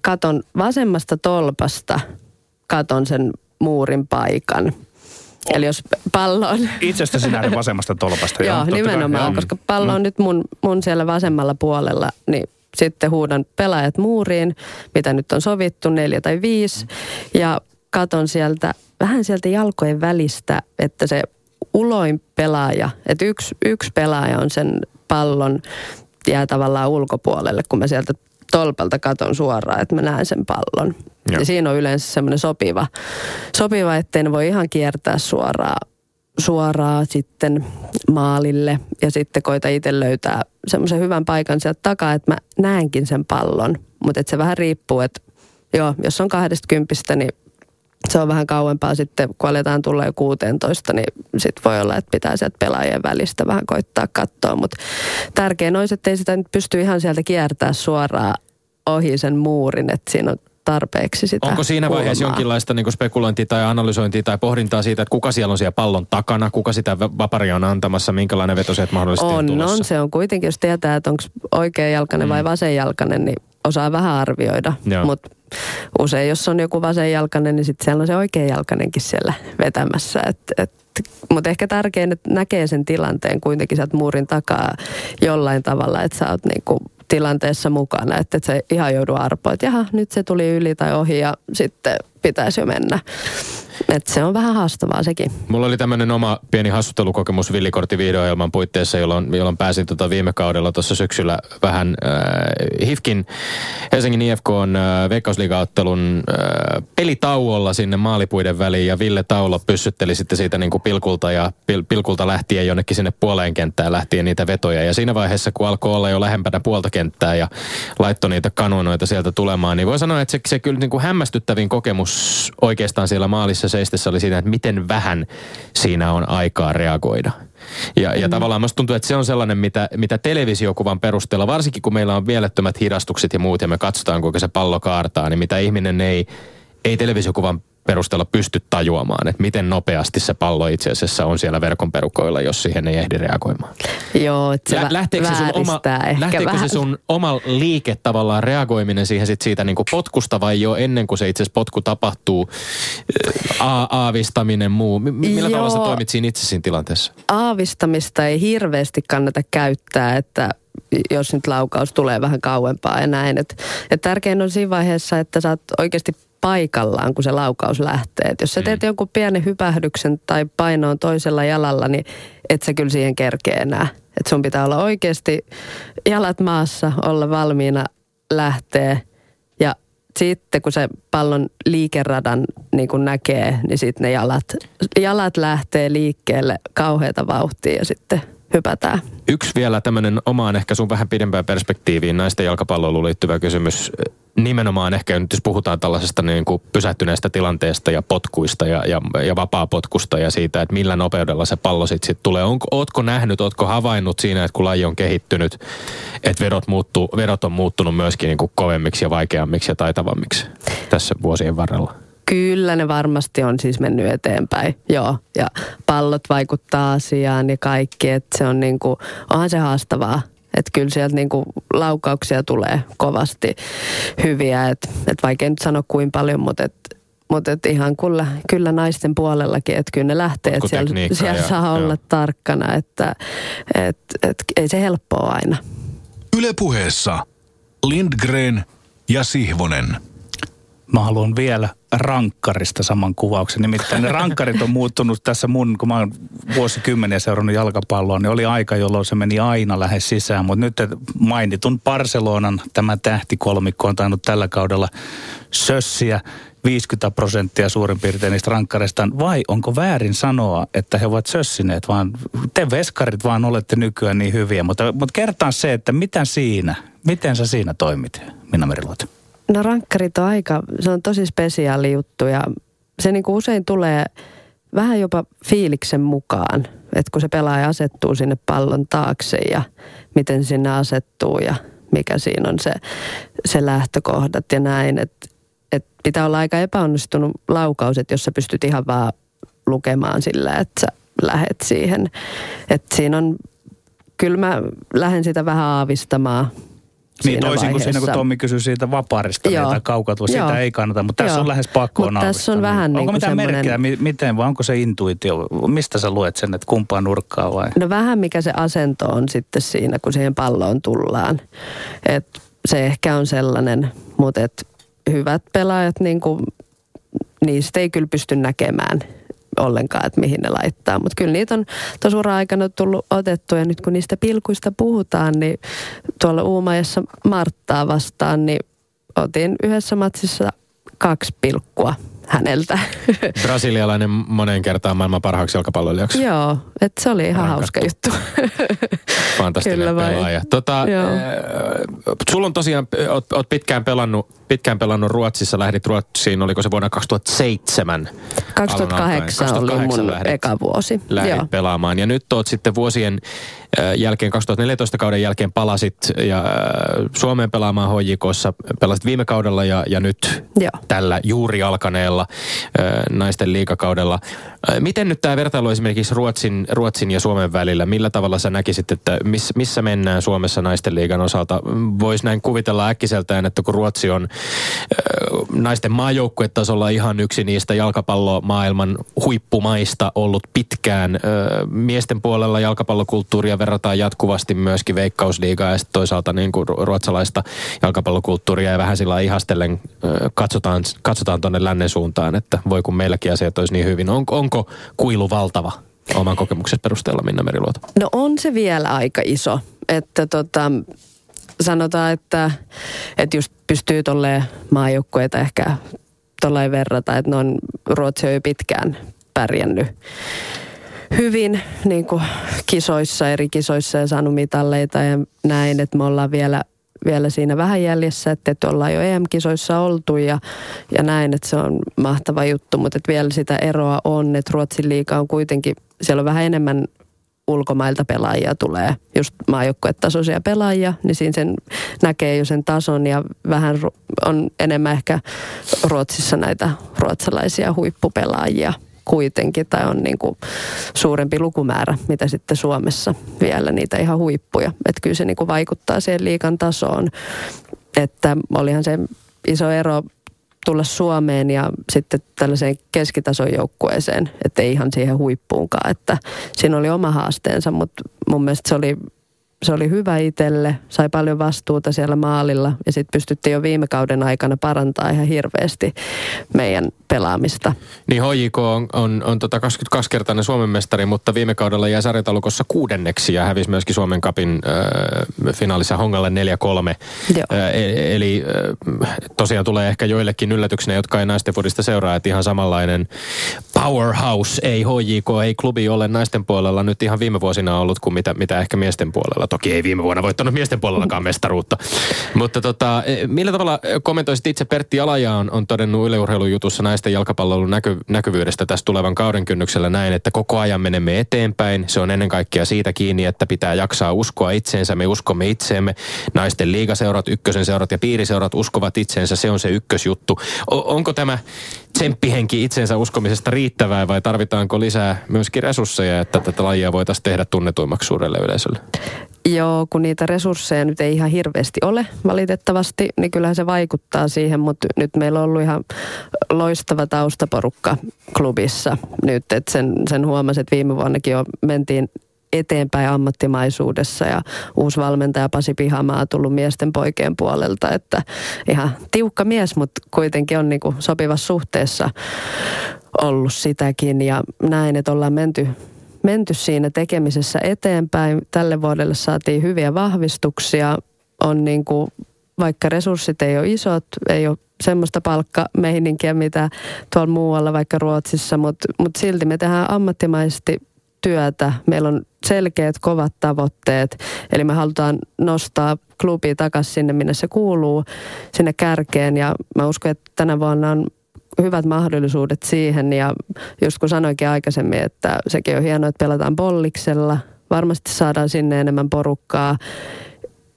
S7: katon vasemmasta tolpasta, katon sen muurin paikan – Eli jos pallo on...
S3: Itsestä sinä vasemmasta tolpasta.
S7: joo, nimenomaan, kai. koska pallo on no. nyt mun, mun siellä vasemmalla puolella, niin sitten huudan pelaajat muuriin, mitä nyt on sovittu, neljä tai viisi. Ja katon sieltä, vähän sieltä jalkojen välistä, että se uloin pelaaja, että yksi, yksi pelaaja on sen pallon jää tavallaan ulkopuolelle, kun mä sieltä tolpalta katon suoraan, että mä näen sen pallon. Ja, ja siinä on yleensä semmoinen sopiva, sopiva, ettei ne voi ihan kiertää suoraan, suoraan sitten maalille. Ja sitten koita itse löytää semmoisen hyvän paikan sieltä takaa, että mä näenkin sen pallon. Mutta se vähän riippuu, että joo, jos on kahdesta kympistä, niin se on vähän kauempaa sitten, kun aletaan tulla jo 16, niin sitten voi olla, että pitää sieltä pelaajien välistä vähän koittaa katsoa. Mutta tärkein olisi, että ei sitä nyt pysty ihan sieltä kiertää suoraan ohi sen muurin, että siinä on tarpeeksi sitä
S5: Onko siinä kulmaa. vaiheessa jonkinlaista niin spekulointia tai analysointia tai pohdintaa siitä, että kuka siellä on siellä pallon takana, kuka sitä vaparia on antamassa, minkälainen veto se mahdollisesti
S7: on,
S5: on tulossa?
S7: On, se on kuitenkin, jos tietää, että onko oikea jalkainen mm. vai vasen jalkainen, niin osaa vähän arvioida. Mutta usein, jos on joku vasenjalkainen, niin sitten siellä on se oikeajalkainenkin siellä vetämässä. Et, et, mutta ehkä tärkein, että näkee sen tilanteen kuitenkin sieltä muurin takaa jollain tavalla, että sä oot niinku tilanteessa mukana, että et ihan joudu arpoa, että jaha, nyt se tuli yli tai ohi ja sitten pitäisi jo mennä. Et se on vähän haastavaa sekin.
S5: Mulla oli tämmöinen oma pieni hassuttelukokemus Villikortti videoilman puitteissa, jolloin, jolloin pääsin tota viime kaudella tuossa syksyllä vähän äh, HIFKin Helsingin IFK on äh, veikkausliigaottelun äh, pelitauolla sinne maalipuiden väliin ja Ville Taulo pyssytteli sitten siitä niin kuin pilkulta ja pil, pilkulta lähtien jonnekin sinne puoleen kenttään lähtien niitä vetoja. Ja siinä vaiheessa, kun alkoi olla jo lähempänä puolta kenttää ja laittoi niitä kanonoita sieltä tulemaan, niin voi sanoa, että se, se kyllä niin kuin hämmästyttävin kokemus oikeastaan siellä maalissa seistessä oli siinä, että miten vähän siinä on aikaa reagoida. Ja, ja mm. tavallaan musta tuntuu, että se on sellainen, mitä, mitä televisiokuvan perusteella, varsinkin kun meillä on vielettömät hidastukset ja muut, ja me katsotaan, kuinka se pallo kaartaa, niin mitä ihminen ei, ei televisiokuvan perusteella pysty tajuamaan, että miten nopeasti se pallo itse asiassa on siellä verkon perukoilla, jos siihen ei ehdi reagoimaan.
S7: Joo, että se Lä, lähteekö se sun oma,
S5: lähteekö
S7: vähän.
S5: se sun oma liike tavallaan reagoiminen siihen sit siitä niin kuin potkusta vai jo ennen kuin se itse asiassa potku tapahtuu, a- aavistaminen, muu. M- millä Joo. tavalla sä toimit siinä itse siinä tilanteessa?
S7: Aavistamista ei hirveästi kannata käyttää, että jos nyt laukaus tulee vähän kauempaa ja näin. Et, et tärkein on siinä vaiheessa, että sä oot oikeasti paikallaan, kun se laukaus lähtee. Et jos sä teet mm. jonkun pienen hypähdyksen tai painoon toisella jalalla, niin et sä kyllä siihen kerkee enää. Et sun pitää olla oikeasti jalat maassa, olla valmiina lähtee. Ja sitten kun se pallon liikeradan niin kun näkee, niin sitten ne jalat, jalat lähtee liikkeelle kauheita vauhtia ja sitten hypätään.
S5: Yksi vielä tämmöinen omaan ehkä sun vähän pidempään perspektiiviin naisten jalkapalloiluun liittyvä kysymys. Nimenomaan ehkä nyt jos puhutaan tällaisesta niin kuin pysähtyneestä tilanteesta ja potkuista ja, ja, ja vapaa-potkusta ja siitä, että millä nopeudella se pallo sitten sit tulee. Onko, ootko nähnyt, ootko havainnut siinä, että kun laji on kehittynyt, että vedot, muuttuu, vedot on muuttunut myöskin niin kuin kovemmiksi ja vaikeammiksi ja taitavammiksi tässä vuosien varrella?
S7: Kyllä ne varmasti on siis mennyt eteenpäin, joo. Ja pallot vaikuttaa asiaan ja kaikki, että se on niinku, onhan se haastavaa. Että kyllä sieltä niinku laukauksia tulee kovasti hyviä, että et vaikea nyt sanoa kuin paljon, mutta et, mutta et ihan kyllä, kyllä naisten puolellakin, että kyllä ne lähtee, että siellä, siellä
S5: ja-
S7: saa olla
S5: joo.
S7: tarkkana, että et, et, ei se helppoa aina.
S2: Ylepuheessa Lindgren ja Sihvonen.
S3: Mä haluan vielä rankkarista saman kuvauksen. Nimittäin ne rankkarit on muuttunut tässä mun, kun mä oon vuosikymmeniä seurannut jalkapalloa, niin oli aika, jolloin se meni aina lähes sisään. Mutta nyt mainitun Barcelonan tämä tähtikolmikko on tainnut tällä kaudella sössiä 50 prosenttia suurin piirtein niistä rankkareista. Vai onko väärin sanoa, että he ovat sössineet, vaan te veskarit vaan olette nykyään niin hyviä. Mutta, mutta kertaa se, että mitä siinä, miten sä siinä toimit, Minna Meriluoto?
S7: No rankkarit on aika, se on tosi spesiaali juttu ja se niin kuin usein tulee vähän jopa fiiliksen mukaan, että kun se pelaaja asettuu sinne pallon taakse ja miten sinne asettuu ja mikä siinä on se, se lähtökohdat ja näin. Että et pitää olla aika epäonnistunut laukaus, että jos sä pystyt ihan vaan lukemaan sillä, että sä lähet siihen. Että siinä on, kyllä mä lähden sitä vähän aavistamaan
S3: Niin toisin kuin siinä, kun. Tommi kysyi siitä vaparista
S7: Joo.
S3: tai kaukautua, sitä ei kannata, mutta tässä
S7: Joo.
S3: on lähes pakko
S7: Mut tässä on
S3: aavistaa.
S7: vähän
S3: Onko
S7: niinku
S3: mitään
S7: semmonen-
S3: merkkiä, mi- miten, vai onko se intuitio? Mistä sä luet sen, että kumpaan nurkkaa vai?
S7: No vähän mikä se asento on sitten siinä, kun siihen palloon tullaan. Et se ehkä on sellainen, mutta et hyvät pelaajat, niin kuin, niistä ei kyllä pysty näkemään ollenkaan, että mihin ne laittaa. Mutta kyllä niitä on tuossa ura-aikana tullut otettu ja nyt kun niistä pilkuista puhutaan, niin tuolla Uumajassa Marttaa vastaan, niin otin yhdessä matsissa kaksi pilkkua häneltä.
S5: Brasilialainen moneen kertaan maailman parhaaksi jalkapalloilijaksi.
S7: Joo, että se oli ihan
S5: Rankattu.
S7: hauska juttu.
S5: Fantastinen
S7: Kyllä vain.
S5: pelaaja. Tota,
S7: Joo.
S5: äh, sulla on tosiaan, oot, oot pitkään, pelannut, pitkään pelannut Ruotsissa, lähdit Ruotsiin, oliko se vuonna 2007?
S7: 2008
S5: alun alkaen?
S7: oli mun
S5: 2008 lähdit-
S7: eka vuosi.
S5: lähdit
S7: Joo.
S5: pelaamaan. Ja nyt oot sitten vuosien jälkeen, 2014 kauden jälkeen palasit ja Suomeen pelaamaan HJKssa. Pelasit viime kaudella ja, ja nyt
S7: Joo.
S5: tällä juuri alkaneella naisten liikakaudella. Miten nyt tämä vertailu esimerkiksi Ruotsin, Ruotsin ja Suomen välillä, millä tavalla sä näkisit, että miss, missä mennään Suomessa naisten liigan osalta? Voisi näin kuvitella äkkiseltään, että kun Ruotsi on naisten maajoukkuetasolla ihan yksi niistä jalkapallomaailman huippumaista ollut pitkään. Miesten puolella jalkapallokulttuuria verrataan jatkuvasti myöskin veikkausliigaa ja sitten toisaalta niin kuin ru- ruotsalaista jalkapallokulttuuria ja vähän sillä ihastellen katsotaan, katsotaan tuonne lännen suuntaan, että voi kun meilläkin asiat olisi niin hyvin. On, onko kuilu valtava oman kokemuksen perusteella, Minna Meriluoto?
S7: No on se vielä aika iso. Että tota, sanotaan, että, että just pystyy tolleen maajoukkueita ehkä tolleen verrata, että ne on Ruotsi jo pitkään pärjännyt hyvin niin kuin kisoissa, eri kisoissa ja saanut mitalleita ja näin, että me ollaan vielä, vielä siinä vähän jäljessä, että, että ollaan jo EM-kisoissa oltu ja, ja näin, että se on mahtava juttu, mutta että vielä sitä eroa on, että Ruotsin liiga on kuitenkin, siellä on vähän enemmän ulkomailta pelaajia tulee, just maajoukkuetasoisia pelaajia, niin siinä sen näkee jo sen tason ja vähän on enemmän ehkä Ruotsissa näitä ruotsalaisia huippupelaajia kuitenkin, tai on niin kuin suurempi lukumäärä, mitä sitten Suomessa vielä niitä ihan huippuja. Että kyllä se niin kuin vaikuttaa siihen liikan tasoon, että olihan se iso ero tulla Suomeen ja sitten tällaiseen keskitason joukkueeseen, että ei ihan siihen huippuunkaan, että siinä oli oma haasteensa, mutta mun mielestä se oli se oli hyvä itselle, sai paljon vastuuta siellä maalilla ja sitten pystyttiin jo viime kauden aikana parantaa ihan hirveästi meidän pelaamista.
S5: Niin HJK on, on, on tota 22-kertainen Suomen mestari, mutta viime kaudella jäi sarjatalukossa kuudenneksi ja hävisi myöskin Suomen kapin äh, finaalissa Hongalle 4-3.
S7: Joo.
S5: Äh, eli äh, tosiaan tulee ehkä joillekin yllätyksenä, jotka ei naisten fudista seuraa, että ihan samanlainen powerhouse, ei HJK, ei klubi ole naisten puolella nyt ihan viime vuosina ollut kuin mitä, mitä ehkä miesten puolella. Toki ei viime vuonna voittanut miesten puolellakaan mestaruutta. Mutta tota, millä tavalla kommentoisit itse Pertti Alaja on, on todennut yleurheilujutussa naisten jalkapallon näky, näkyvyydestä tässä tulevan kauden kynnyksellä näin, että koko ajan menemme eteenpäin. Se on ennen kaikkea siitä kiinni, että pitää jaksaa uskoa itseensä. Me uskomme itseemme. Naisten liigaseurat, ykkösen seurat ja piiriseurat uskovat itseensä. Se on se ykkösjuttu. O- onko tämä tsemppihenki itsensä uskomisesta riittävää vai tarvitaanko lisää myöskin resursseja, että tätä lajia voitaisiin tehdä tunnetuimmaksi suurelle yleisölle?
S7: Joo, kun niitä resursseja nyt ei ihan hirveästi ole valitettavasti, niin kyllähän se vaikuttaa siihen, mutta nyt meillä on ollut ihan loistava taustaporukka klubissa nyt, että sen, sen huomasin, että viime vuonnakin jo mentiin eteenpäin ammattimaisuudessa ja uusi valmentaja Pasi Pihamaa tullut miesten poikien puolelta, että ihan tiukka mies, mutta kuitenkin on niinku sopivassa suhteessa ollut sitäkin ja näin, että ollaan menty menty siinä tekemisessä eteenpäin. Tälle vuodelle saatiin hyviä vahvistuksia. On niin kuin, vaikka resurssit ei ole isot, ei ole semmoista palkkameininkiä, mitä tuolla muualla, vaikka Ruotsissa, mutta mut silti me tehdään ammattimaisesti työtä. Meillä on selkeät, kovat tavoitteet. Eli me halutaan nostaa klubi takaisin sinne, minne se kuuluu, sinne kärkeen. Ja mä uskon, että tänä vuonna on hyvät mahdollisuudet siihen ja just kun sanoinkin aikaisemmin, että sekin on hienoa, että pelataan bolliksella. Varmasti saadaan sinne enemmän porukkaa.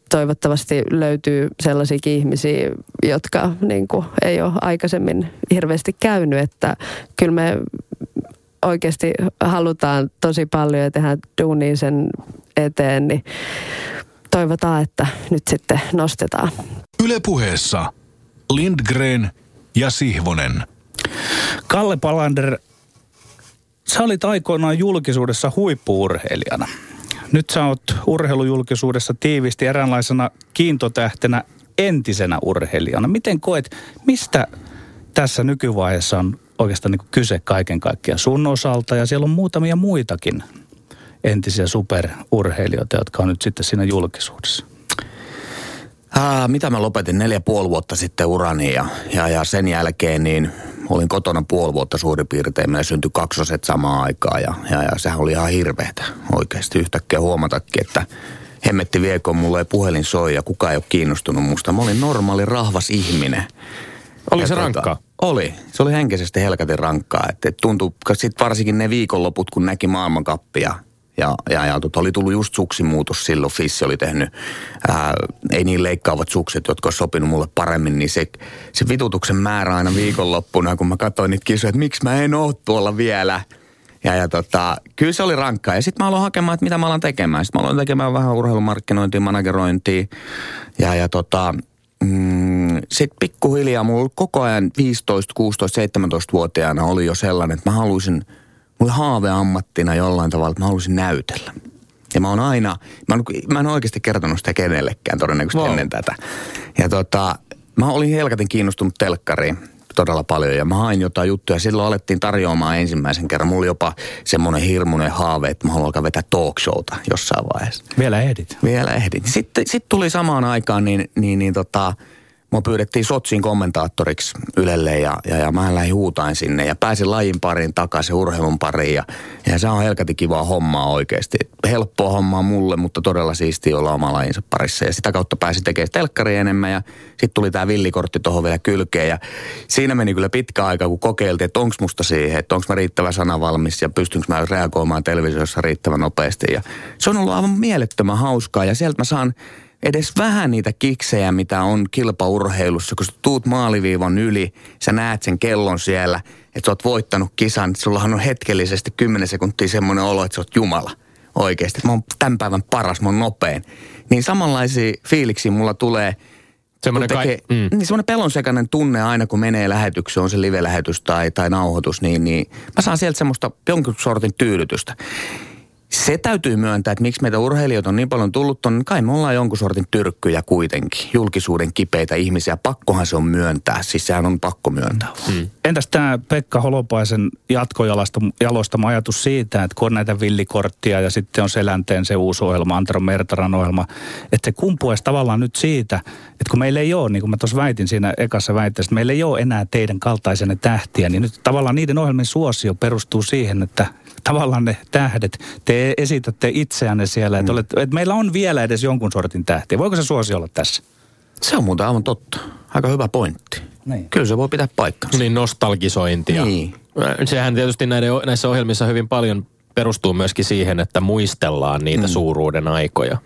S7: Toivottavasti löytyy sellaisia ihmisiä, jotka niin kuin, ei ole aikaisemmin hirveästi käynyt, että kyllä me oikeasti halutaan tosi paljon ja tehdään duunia sen eteen, niin toivotaan, että nyt sitten nostetaan.
S2: Ylepuheessa Lindgren ja Sihvonen.
S3: Kalle Palander, sä olit aikoinaan julkisuudessa huippuurheilijana. Nyt sä oot urheilujulkisuudessa tiivisti eräänlaisena kiintotähtenä entisenä urheilijana. Miten koet, mistä tässä nykyvaiheessa on oikeastaan niin kyse kaiken kaikkiaan sun osalta ja siellä on muutamia muitakin entisiä superurheilijoita, jotka on nyt sitten siinä julkisuudessa?
S8: Ää, mitä mä lopetin neljä puoli vuotta sitten urani ja, ja, ja sen jälkeen niin olin kotona puoli vuotta suurin piirtein. Meillä syntyi kaksoset samaan aikaan ja, ja, ja sehän oli ihan hirveetä oikeasti yhtäkkiä huomatakin, että hemmetti viekö mulle ei puhelin soi ja kukaan ei ole kiinnostunut musta. Mä olin normaali rahvas ihminen.
S5: Oli
S8: Ja
S5: se
S8: tota,
S5: rankkaa?
S8: Oli. Se oli henkisesti helkatin rankkaa. Että et tuntui, sitten varsinkin ne viikonloput, kun näki maailmankappia. Ja, ja, ja tota, oli tullut just suksimuutos silloin. Fissi oli tehnyt, ää, ei niin leikkaavat sukset, jotka olisi sopinut mulle paremmin. Niin se, se vitutuksen määrä aina viikonloppuna, kun mä katsoin niitä kisoja, että miksi mä en oo tuolla vielä. Ja, ja tota, kyllä se oli rankkaa. Ja sitten mä aloin hakemaan, että mitä mä alan tekemään. Sitten mä aloin tekemään vähän urheilumarkkinointia, managerointia. Ja, ja tota, mm, sitten pikkuhiljaa mulla koko ajan 15, 16, 17-vuotiaana oli jo sellainen, että mä haluaisin, mulla haaveammattina jollain tavalla, että mä haluaisin näytellä. Ja mä oon aina, mä, oon, mä en oikeasti kertonut sitä kenellekään todennäköisesti
S5: Wow.
S8: ennen tätä. Ja tota, mä olin helkatin kiinnostunut telkkariin todella paljon ja mä hain jotain juttuja. Silloin alettiin tarjoamaan ensimmäisen kerran. Mulla oli jopa semmoinen hirmuinen haave, että mä haluan alkaa vetää talk showta jossain vaiheessa.
S3: Vielä ehdit.
S8: Vielä ehdin. Sitten sit tuli samaan aikaan, niin, niin, niin tota, mua pyydettiin Sotsin kommentaattoriksi Ylelle ja, ja, ja mä lähdin huutain sinne ja pääsin lajin pariin takaisin, urheilun pariin ja, ja se on helkati kivaa hommaa oikeasti. Helppoa hommaa mulle, mutta todella siistiä olla oma lajinsa parissa. Ja sitä kautta pääsin tekemään telkkaria enemmän ja sitten tuli tämä villikortti tuohon vielä kylkeen. Ja siinä meni kyllä pitkä aika, kun kokeiltiin, että onko musta siihen, että onko mä riittävä sanavalmis ja pystynkö mä reagoimaan televisiossa riittävän nopeasti. Ja se on ollut aivan mielettömän hauskaa ja sieltä mä saan edes vähän niitä kiksejä, mitä on kilpaurheilussa, kun sä tuut maaliviivan yli, sä näet sen kellon siellä, että sä oot voittanut kisan, että sullahan on hetkellisesti 10 sekuntia semmoinen olo, että sä oot Jumala oikeasti. Mä oon tämän päivän paras, mä oon nopein. Niin samanlaisia fiiliksiä mulla tulee,
S5: Semmoinen kai-
S8: tekee,
S5: mm.
S8: mm. niin semmoinen pelonsekainen tunne aina, kun menee lähetykseen, on se live-lähetys tai, tai nauhoitus, niin, niin mä saan sieltä semmoista jonkin sortin tyydytystä. Se täytyy myöntää, että miksi meitä urheilijoita on niin paljon tullut, on kai me ollaan jonkun sortin tyrkkyjä kuitenkin. Julkisuuden kipeitä ihmisiä, pakkohan se on myöntää, siis sehän on pakko myöntää.
S3: Hmm. Entäs tämä Pekka Holopaisen jatkojalostama ajatus siitä, että kun on näitä villikorttia ja sitten on Selänteen se uusi ohjelma, Antero Mertaran ohjelma, että se kumpuaisi tavallaan nyt siitä, että kun meillä ei ole, niin kuin mä tuossa väitin siinä ekassa väitteessä, että meillä ei ole enää teidän kaltaisenne tähtiä, niin nyt tavallaan niiden ohjelmien suosio perustuu siihen, että tavallaan ne tähdet, te esitätte itseänne siellä, että, mm. olet, että meillä on vielä edes jonkun sortin tähtiä. Voiko se suosi olla tässä?
S8: Se on muuten aivan totta. Aika hyvä pointti. Niin. Kyllä se voi pitää paikkansa.
S5: Niin nostalgisointia. Niin. Sehän tietysti näiden, näissä ohjelmissa hyvin paljon perustuu myöskin siihen, että muistellaan niitä mm. suuruuden aikoja.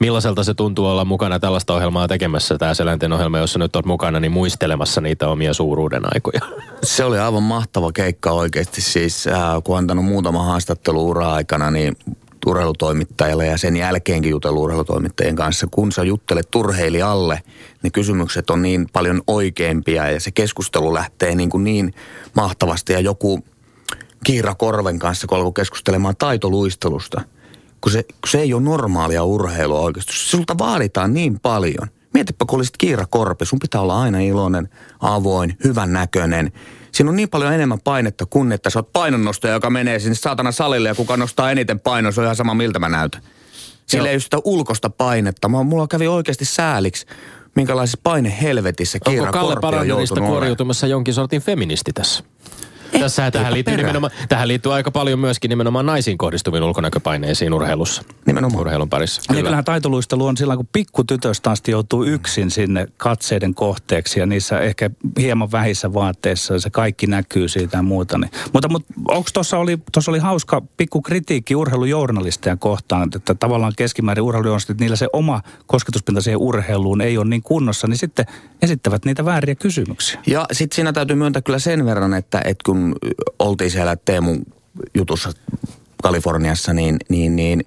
S5: Millaiselta se tuntuu olla mukana tällaista ohjelmaa tekemässä, tämä Selänteen ohjelma, jossa nyt on mukana, niin muistelemassa niitä omia suuruuden aikoja?
S8: Se oli aivan mahtava keikka oikeasti. Siis äh, kun antanut muutama haastattelu ura-aikana, niin urheilutoimittajalle ja sen jälkeenkin jutellut urheilutoimittajien kanssa. Kun sä juttelet turheilijalle, niin kysymykset on niin paljon oikeimpia ja se keskustelu lähtee niin, kuin niin mahtavasti. Ja joku Kiira Korven kanssa, kun alkoi keskustelemaan taitoluistelusta – kun se, kun se ei ole normaalia urheilua oikeasti. Sulta vaaditaan niin paljon. Mietipä, kun olisit Kiira Korpi, sun pitää olla aina iloinen, avoin, hyvän näköinen. Siinä on niin paljon enemmän painetta kuin, että sä oot painonnostaja, joka menee sinne saatana salille ja kuka nostaa eniten painoa, se on ihan sama miltä mä näytän. Sillä ei ole sitä ulkosta painetta. Mä, mulla kävi oikeasti sääliksi, minkälaisessa paine helvetissä Kiira
S5: Onko Kalle Parannista kuoriutumassa jonkin sortin feministi tässä? Tässä tähän liittyy, nimenomaan, tähän liittyy aika paljon myöskin nimenomaan naisiin kohdistuviin ulkonäköpaineisiin urheilussa.
S8: Nimenomaan.
S5: Urheilun parissa.
S3: Kyllä. Ja kyllähän taitoluistelu on silloin, kun pikkutytöstä asti joutuu yksin sinne katseiden kohteeksi ja niissä ehkä hieman vähissä vaatteissa se kaikki näkyy siitä ja muuta. Niin. Mutta, mutta onko tuossa oli, oli hauska pikku kritiikki urheilujournalisteja kohtaan, että tavallaan keskimäärin urheilujournalistit, niillä se oma kosketuspinta siihen urheiluun ei ole niin kunnossa, niin sitten esittävät niitä vääriä kysymyksiä.
S8: Ja sitten siinä täytyy myöntää kyllä sen verran, että, että kun kun oltiin siellä Teemun jutussa Kaliforniassa, niin, niin, niin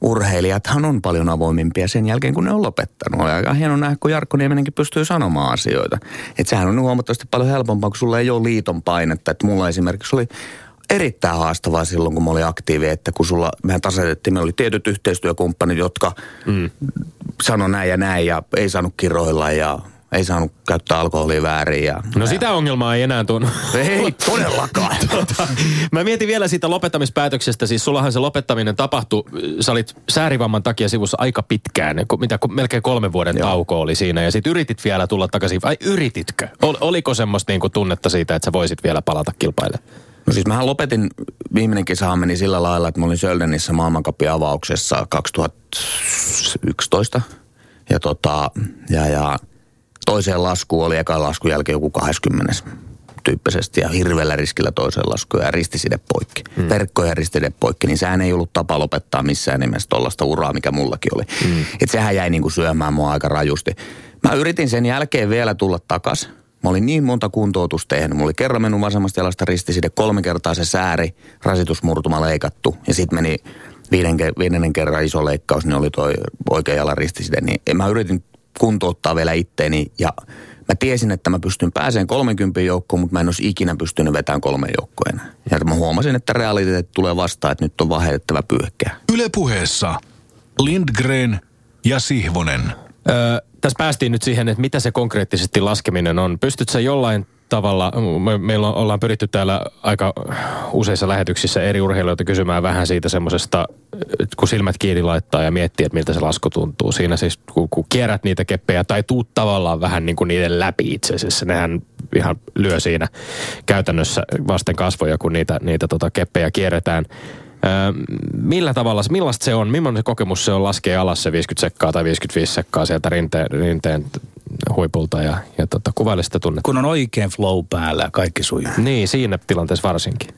S8: urheilijathan on paljon avoimimpia sen jälkeen, kun ne on lopettanut. On aika hieno nähdä, kun Jarkko Niemenenkin pystyy sanomaan asioita. Että sehän on huomattavasti paljon helpompaa, kun sulla ei ole liiton painetta. Että mulla esimerkiksi oli erittäin haastavaa silloin, kun mä olin aktiivi, että kun sulla, mehän tasoitettiin, meillä oli tietyt yhteistyökumppanit, jotka mm. sanoi näin ja näin ja ei saanut kiroilla ja ei saanut käyttää alkoholia väärin. Ja,
S5: no sitä ongelmaa ei enää tunnu.
S8: Ei todellakaan.
S5: tota, mä mietin vielä siitä lopettamispäätöksestä. Siis sullahan se lopettaminen tapahtui, sä olit säärivamman takia sivussa aika pitkään. Mitä melkein kolmen vuoden Joo. tauko oli siinä. Ja sit yritit vielä tulla takaisin. Vai yrititkö? Ol, oliko semmoista niinku tunnetta siitä, että sä voisit vielä palata kilpailemaan?
S8: No siis mähän lopetin, viimeinen kesä meni sillä lailla, että mä olin Söldenissä maailmankapin avauksessa 2011. Ja tota, ja, ja toiseen laskuun oli eka laskun jälkeen joku 20 tyyppisesti ja hirveällä riskillä toiseen laskuun ja ristiside poikki. Mm. Verkko ja ristiside poikki, niin sehän ei ollut tapa lopettaa missään nimessä tuollaista uraa, mikä mullakin oli. Mm. Et sehän jäi niinku syömään mua aika rajusti. Mä yritin sen jälkeen vielä tulla takas. Mä olin niin monta kuntoutusta tehnyt. Mulla oli kerran mennyt vasemmasta jalasta ristiside, kolme kertaa se sääri, rasitusmurtuma leikattu. Ja sitten meni viiden, viidennen kerran iso leikkaus, niin oli toi oikea jalan ristiside. Niin mä yritin kuntouttaa vielä itteeni ja mä tiesin, että mä pystyn pääseen 30 joukkoon, mutta mä en olisi ikinä pystynyt vetämään kolme joukkoa enää. Ja mä huomasin, että realiteetti tulee vastaan, että nyt on vaihdettava pyyhkeä.
S2: Yle puheessa Lindgren ja Sihvonen.
S5: Öö, tässä päästiin nyt siihen, että mitä se konkreettisesti laskeminen on. Pystytkö jollain tavalla, me, meillä on, ollaan pyritty täällä aika useissa lähetyksissä eri urheilijoita kysymään vähän siitä semmoisesta, kun silmät kiinni laittaa ja miettii, että miltä se lasku tuntuu. Siinä siis, kun, kun kierrät niitä keppejä tai tuut tavallaan vähän niin kuin niiden läpi itse asiassa, nehän ihan lyö siinä käytännössä vasten kasvoja, kun niitä, niitä tota keppejä kierretään. Öö, millä tavalla, millaista se on, millainen se kokemus se on laskea alas se 50 sekkaa tai 55 sekkaa sieltä rinteen, rinteen huipulta ja, ja tota, kuvaile sitä tunnetta.
S3: Kun on oikein flow päällä ja kaikki sujuu.
S5: Niin, siinä tilanteessa varsinkin.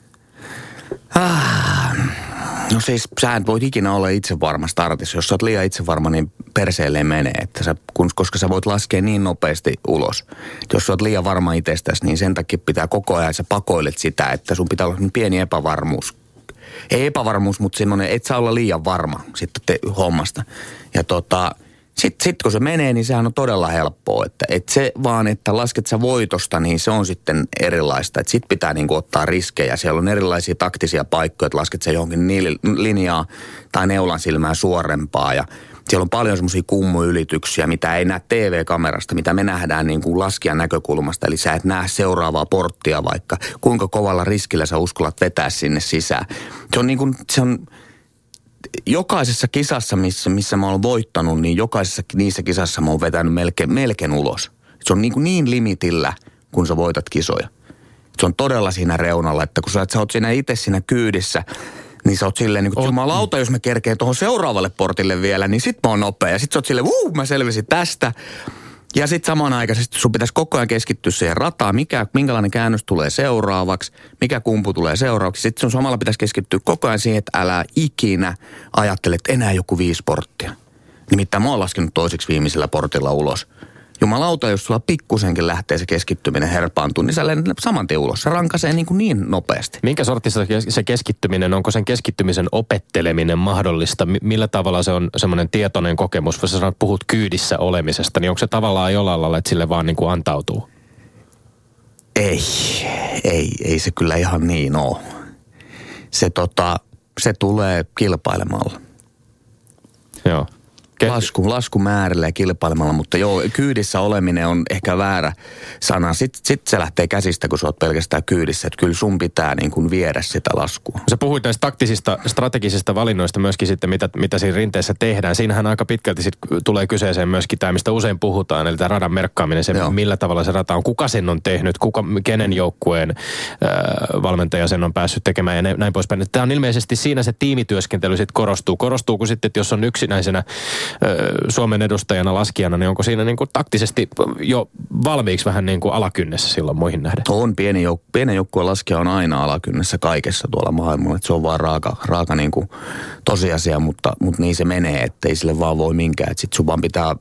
S8: Ah, no siis sä et voit ikinä olla itse varma startissa. Jos sä oot liian itse varma, niin perseelle menee. Että sä, kun, koska sä voit laskea niin nopeasti ulos. Että jos sä oot liian varma itsestäsi, niin sen takia pitää koko ajan, sä pakoilet sitä, että sun pitää olla pieni epävarmuus ei epävarmuus, mutta semmoinen, et saa olla liian varma sitten te, hommasta. Ja tota, Sitten sit kun se menee, niin sehän on todella helppoa. Että, et se vaan, että lasket sä voitosta, niin se on sitten erilaista. Että sit pitää niinku ottaa riskejä. Siellä on erilaisia taktisia paikkoja, että lasket sä johonkin linjaa tai neulan silmää suorempaa. Ja siellä on paljon semmoisia kummuylityksiä, mitä ei näe TV-kamerasta, mitä me nähdään niin kuin laskijan näkökulmasta. Eli sä et näe seuraavaa porttia vaikka, kuinka kovalla riskillä sä uskallat vetää sinne sisään. Se on niin kuin, se on, jokaisessa kisassa, missä, missä mä oon voittanut, niin jokaisessa niissä kisassa mä oon vetänyt melkein, melkein ulos. Se on niin, kuin niin limitillä, kun sä voitat kisoja. Se on todella siinä reunalla, että kun sä, sä oot siinä itse siinä kyydissä, niin sä oot silleen, niin kuin, jumalauta, jos mä kerkeen tuohon seuraavalle portille vielä, niin sit mä oon nopea. Ja sit sä oot silleen, mä selvisin tästä. Ja sitten samanaikaisesti sun pitäisi koko ajan keskittyä siihen rataan, mikä, minkälainen käännös tulee seuraavaksi, mikä kumpu tulee seuraavaksi. Sitten sun samalla pitäisi keskittyä koko ajan siihen, että älä ikinä ajattele, että enää joku viisi porttia. Nimittäin mä oon laskenut toiseksi viimeisellä portilla ulos jumalauta, jos sulla pikkusenkin lähtee se keskittyminen herpaantumaan, niin sä lennät saman tien ulos. Se rankaisee niin, kuin niin nopeasti.
S5: Minkä sortista se keskittyminen, onko sen keskittymisen opetteleminen mahdollista? Millä tavalla se on semmoinen tietoinen kokemus? Jos sä puhut kyydissä olemisesta, niin onko se tavallaan jollain lailla, että sille vaan niin kuin antautuu?
S8: Ei, ei, ei se kyllä ihan niin ole. Se, tota, se tulee kilpailemalla.
S5: Joo.
S8: Ke- lasku, laskumäärillä ja kilpailemalla, mutta joo, kyydissä oleminen on ehkä väärä sana. Sitten sit se lähtee käsistä, kun sä oot pelkästään kyydissä, että kyllä sun pitää niin kuin viedä sitä laskua.
S5: Sä puhuit näistä taktisista, strategisista valinnoista myöskin sitten, mitä, mitä siinä rinteessä tehdään. Siinähän aika pitkälti sit tulee kyseeseen myöskin tämä, mistä usein puhutaan, eli tämä radan merkkaaminen, se joo. millä tavalla se rata on, kuka sen on tehnyt, kuka, kenen joukkueen äh, valmentaja sen on päässyt tekemään ja näin poispäin. Tämä on ilmeisesti siinä se tiimityöskentely sitten korostuu. Korostuuko sitten, että jos on yksinäisenä Suomen edustajana laskijana, niin onko siinä niin kuin taktisesti jo valmiiksi vähän niin kuin alakynnessä silloin muihin nähden?
S8: On, pieni, jouk- pieni joukkueen laskija on aina alakynnessä kaikessa tuolla maailmalla. Että se on vaan raaka, raaka niin kuin tosiasia, mutta, mutta niin se menee, ettei sille vaan voi minkään. Että sit sun vaan pitää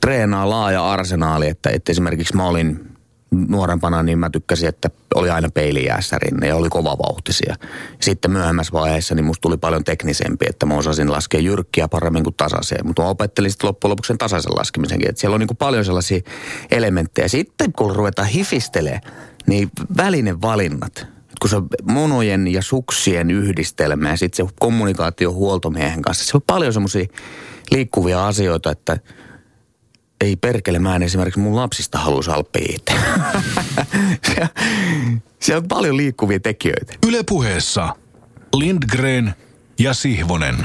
S8: treenaa laaja arsenaali, että, että esimerkiksi mä olin nuorempana niin mä tykkäsin, että oli aina peilijäässä rinne ja oli kova vauhtisia. Sitten myöhemmässä vaiheessa niin musta tuli paljon teknisempi, että mä osasin laskea jyrkkiä paremmin kuin tasaiseen. Mutta mä opettelin sitten loppujen lopuksi sen tasaisen laskemisenkin. Että siellä on niin paljon sellaisia elementtejä. Sitten kun ruvetaan hifistelee, niin valinnat, kun se monojen ja suksien yhdistelmä ja sitten se kommunikaatio huoltomiehen kanssa, se on paljon semmoisia liikkuvia asioita, että – ei perkele, mä en esimerkiksi mun lapsista halua salppia itse. Siellä on paljon liikkuvia tekijöitä.
S2: Ylepuheessa Lindgren ja Sihvonen.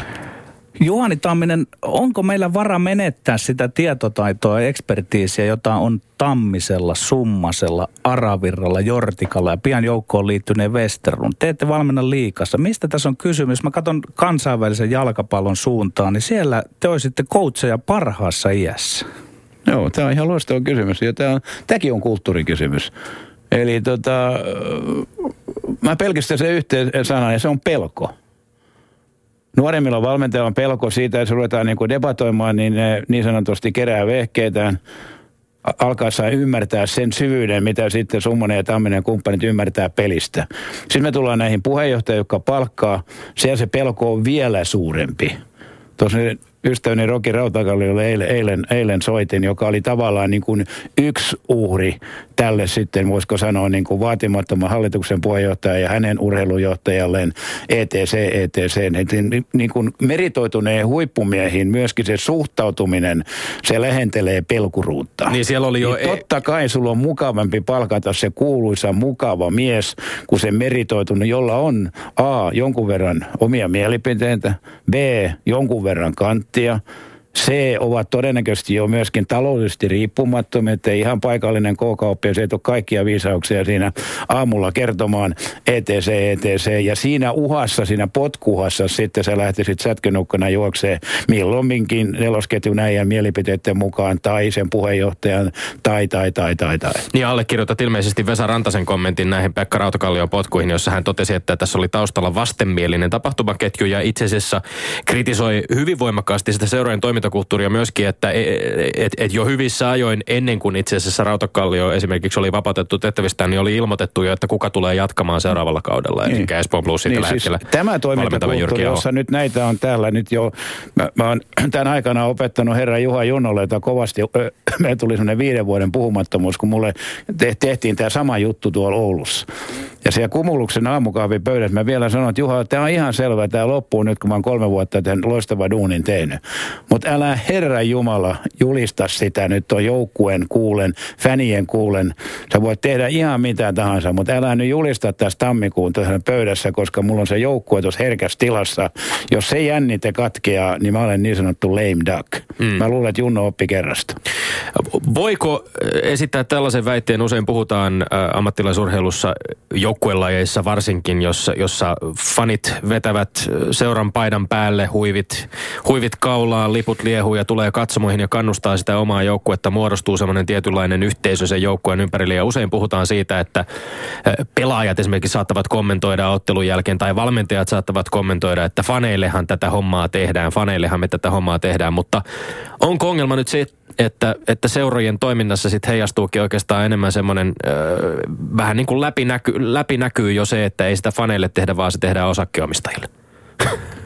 S3: Juhani Tamminen, onko meillä vara menettää sitä tietotaitoa ja ekspertiisiä, jota on Tammisella, Summasella, Aravirralla, Jortikalla ja pian joukkoon liittyneen Westerlun? Te ette valmenna liikassa. Mistä tässä on kysymys? Mä katson kansainvälisen jalkapallon suuntaan, niin siellä te olisitte coacheja parhaassa iässä.
S9: Joo, tämä on ihan loistava kysymys ja tämä on, tämäkin on kulttuurikysymys. Eli tota, mä pelkistän sen yhteen sanan ja se on pelko. Nuoremmilla valmentajilla on pelko siitä, että ruvetaan niin kuin debatoimaan, niin ne niin sanotusti kerää vehkeitään alkaessaan ymmärtää sen syvyyden, mitä sitten Summonen ja Tamminen kumppanit ymmärtää pelistä. Sitten me tullaan näihin puheenjohtajiin, jotka palkkaa. Siellä se pelko on vielä suurempi. Tuossa ystäväni Roki Rautakalliolle eilen, eilen, eilen soitin, joka oli tavallaan niin kuin yksi uhri tälle sitten, voisiko sanoa niin kuin vaatimattoman hallituksen puheenjohtaja ja hänen urheilujohtajalleen ETC, ETC. Niin, niin kuin meritoituneen huippumiehiin myöskin se suhtautuminen, se lähentelee pelkuruutta.
S5: Niin siellä oli jo...
S9: Niin e- totta kai sulla on mukavampi palkata se kuuluisa mukava mies, kuin se meritoitunut, jolla on A, jonkun verran omia mielipiteitä, B, jonkun verran der. C ovat todennäköisesti jo myöskin taloudellisesti riippumattomia, että ihan paikallinen K-kauppias se ei ole kaikkia viisauksia siinä aamulla kertomaan ETC, ETC. Ja siinä uhassa, siinä potkuhassa sitten sä lähtisit sätkönukkana juoksee milloinkin nelosketjun äijän mielipiteiden mukaan tai sen puheenjohtajan tai, tai, tai, tai, tai.
S5: Niin allekirjoitat ilmeisesti Vesa Rantasen kommentin näihin Pekka Rautakallion potkuihin, jossa hän totesi, että tässä oli taustalla vastenmielinen tapahtumaketju ja itse asiassa kritisoi hyvin voimakkaasti sitä seurojen toimintaa toimintakulttuuria myöskin, että et, et jo hyvissä ajoin ennen kuin itse asiassa Rautakallio esimerkiksi oli vapautettu tehtävistä, niin oli ilmoitettu jo, että kuka tulee jatkamaan seuraavalla kaudella. Niin. Eli Espoon Plus niin, siis
S9: Tämä toimintakulttuuri, jossa nyt näitä on täällä nyt jo, mä, mä oon tämän aikana opettanut herra Juha Junnolle, jota kovasti, me tuli semmoinen viiden vuoden puhumattomuus, kun mulle tehtiin tämä sama juttu tuolla Oulussa. Ja siellä Kumuluksen aamukahvin pöydässä mä vielä sanoin, että Juha, tämä on ihan selvä, tämä loppuu nyt, kun mä oon kolme vuotta tämän loistava duunin tehnyt. Mutta älä Herra Jumala julista sitä nyt on joukkueen kuulen, fänien kuulen. Sä voit tehdä ihan mitä tahansa, mutta älä nyt julista tässä tammikuun tässä pöydässä, koska mulla on se joukkue tuossa herkässä tilassa. Jos se jännite katkeaa, niin mä olen niin sanottu lame duck. Mm. Mä luulen, että Junno oppi kerrasta.
S5: Voiko esittää tällaisen väitteen? Usein puhutaan ammattilaisurheilussa joukkuelajeissa varsinkin, jossa, jossa fanit vetävät seuran paidan päälle, huivit, huivit kaulaan, liput liehuu ja tulee katsomoihin ja kannustaa sitä omaa joukkuetta. Muodostuu semmoinen tietynlainen yhteisö sen joukkueen ympärille ja usein puhutaan siitä, että pelaajat esimerkiksi saattavat kommentoida ottelun jälkeen tai valmentajat saattavat kommentoida, että faneillehan tätä hommaa tehdään, faneillehan me tätä hommaa tehdään, mutta onko ongelma nyt se, että, että seurojen toiminnassa sitten heijastuukin oikeastaan enemmän semmoinen vähän niin kuin läpinäky, läpinäkyy jo se, että ei sitä faneille tehdä, vaan se tehdään osakkeomistajille.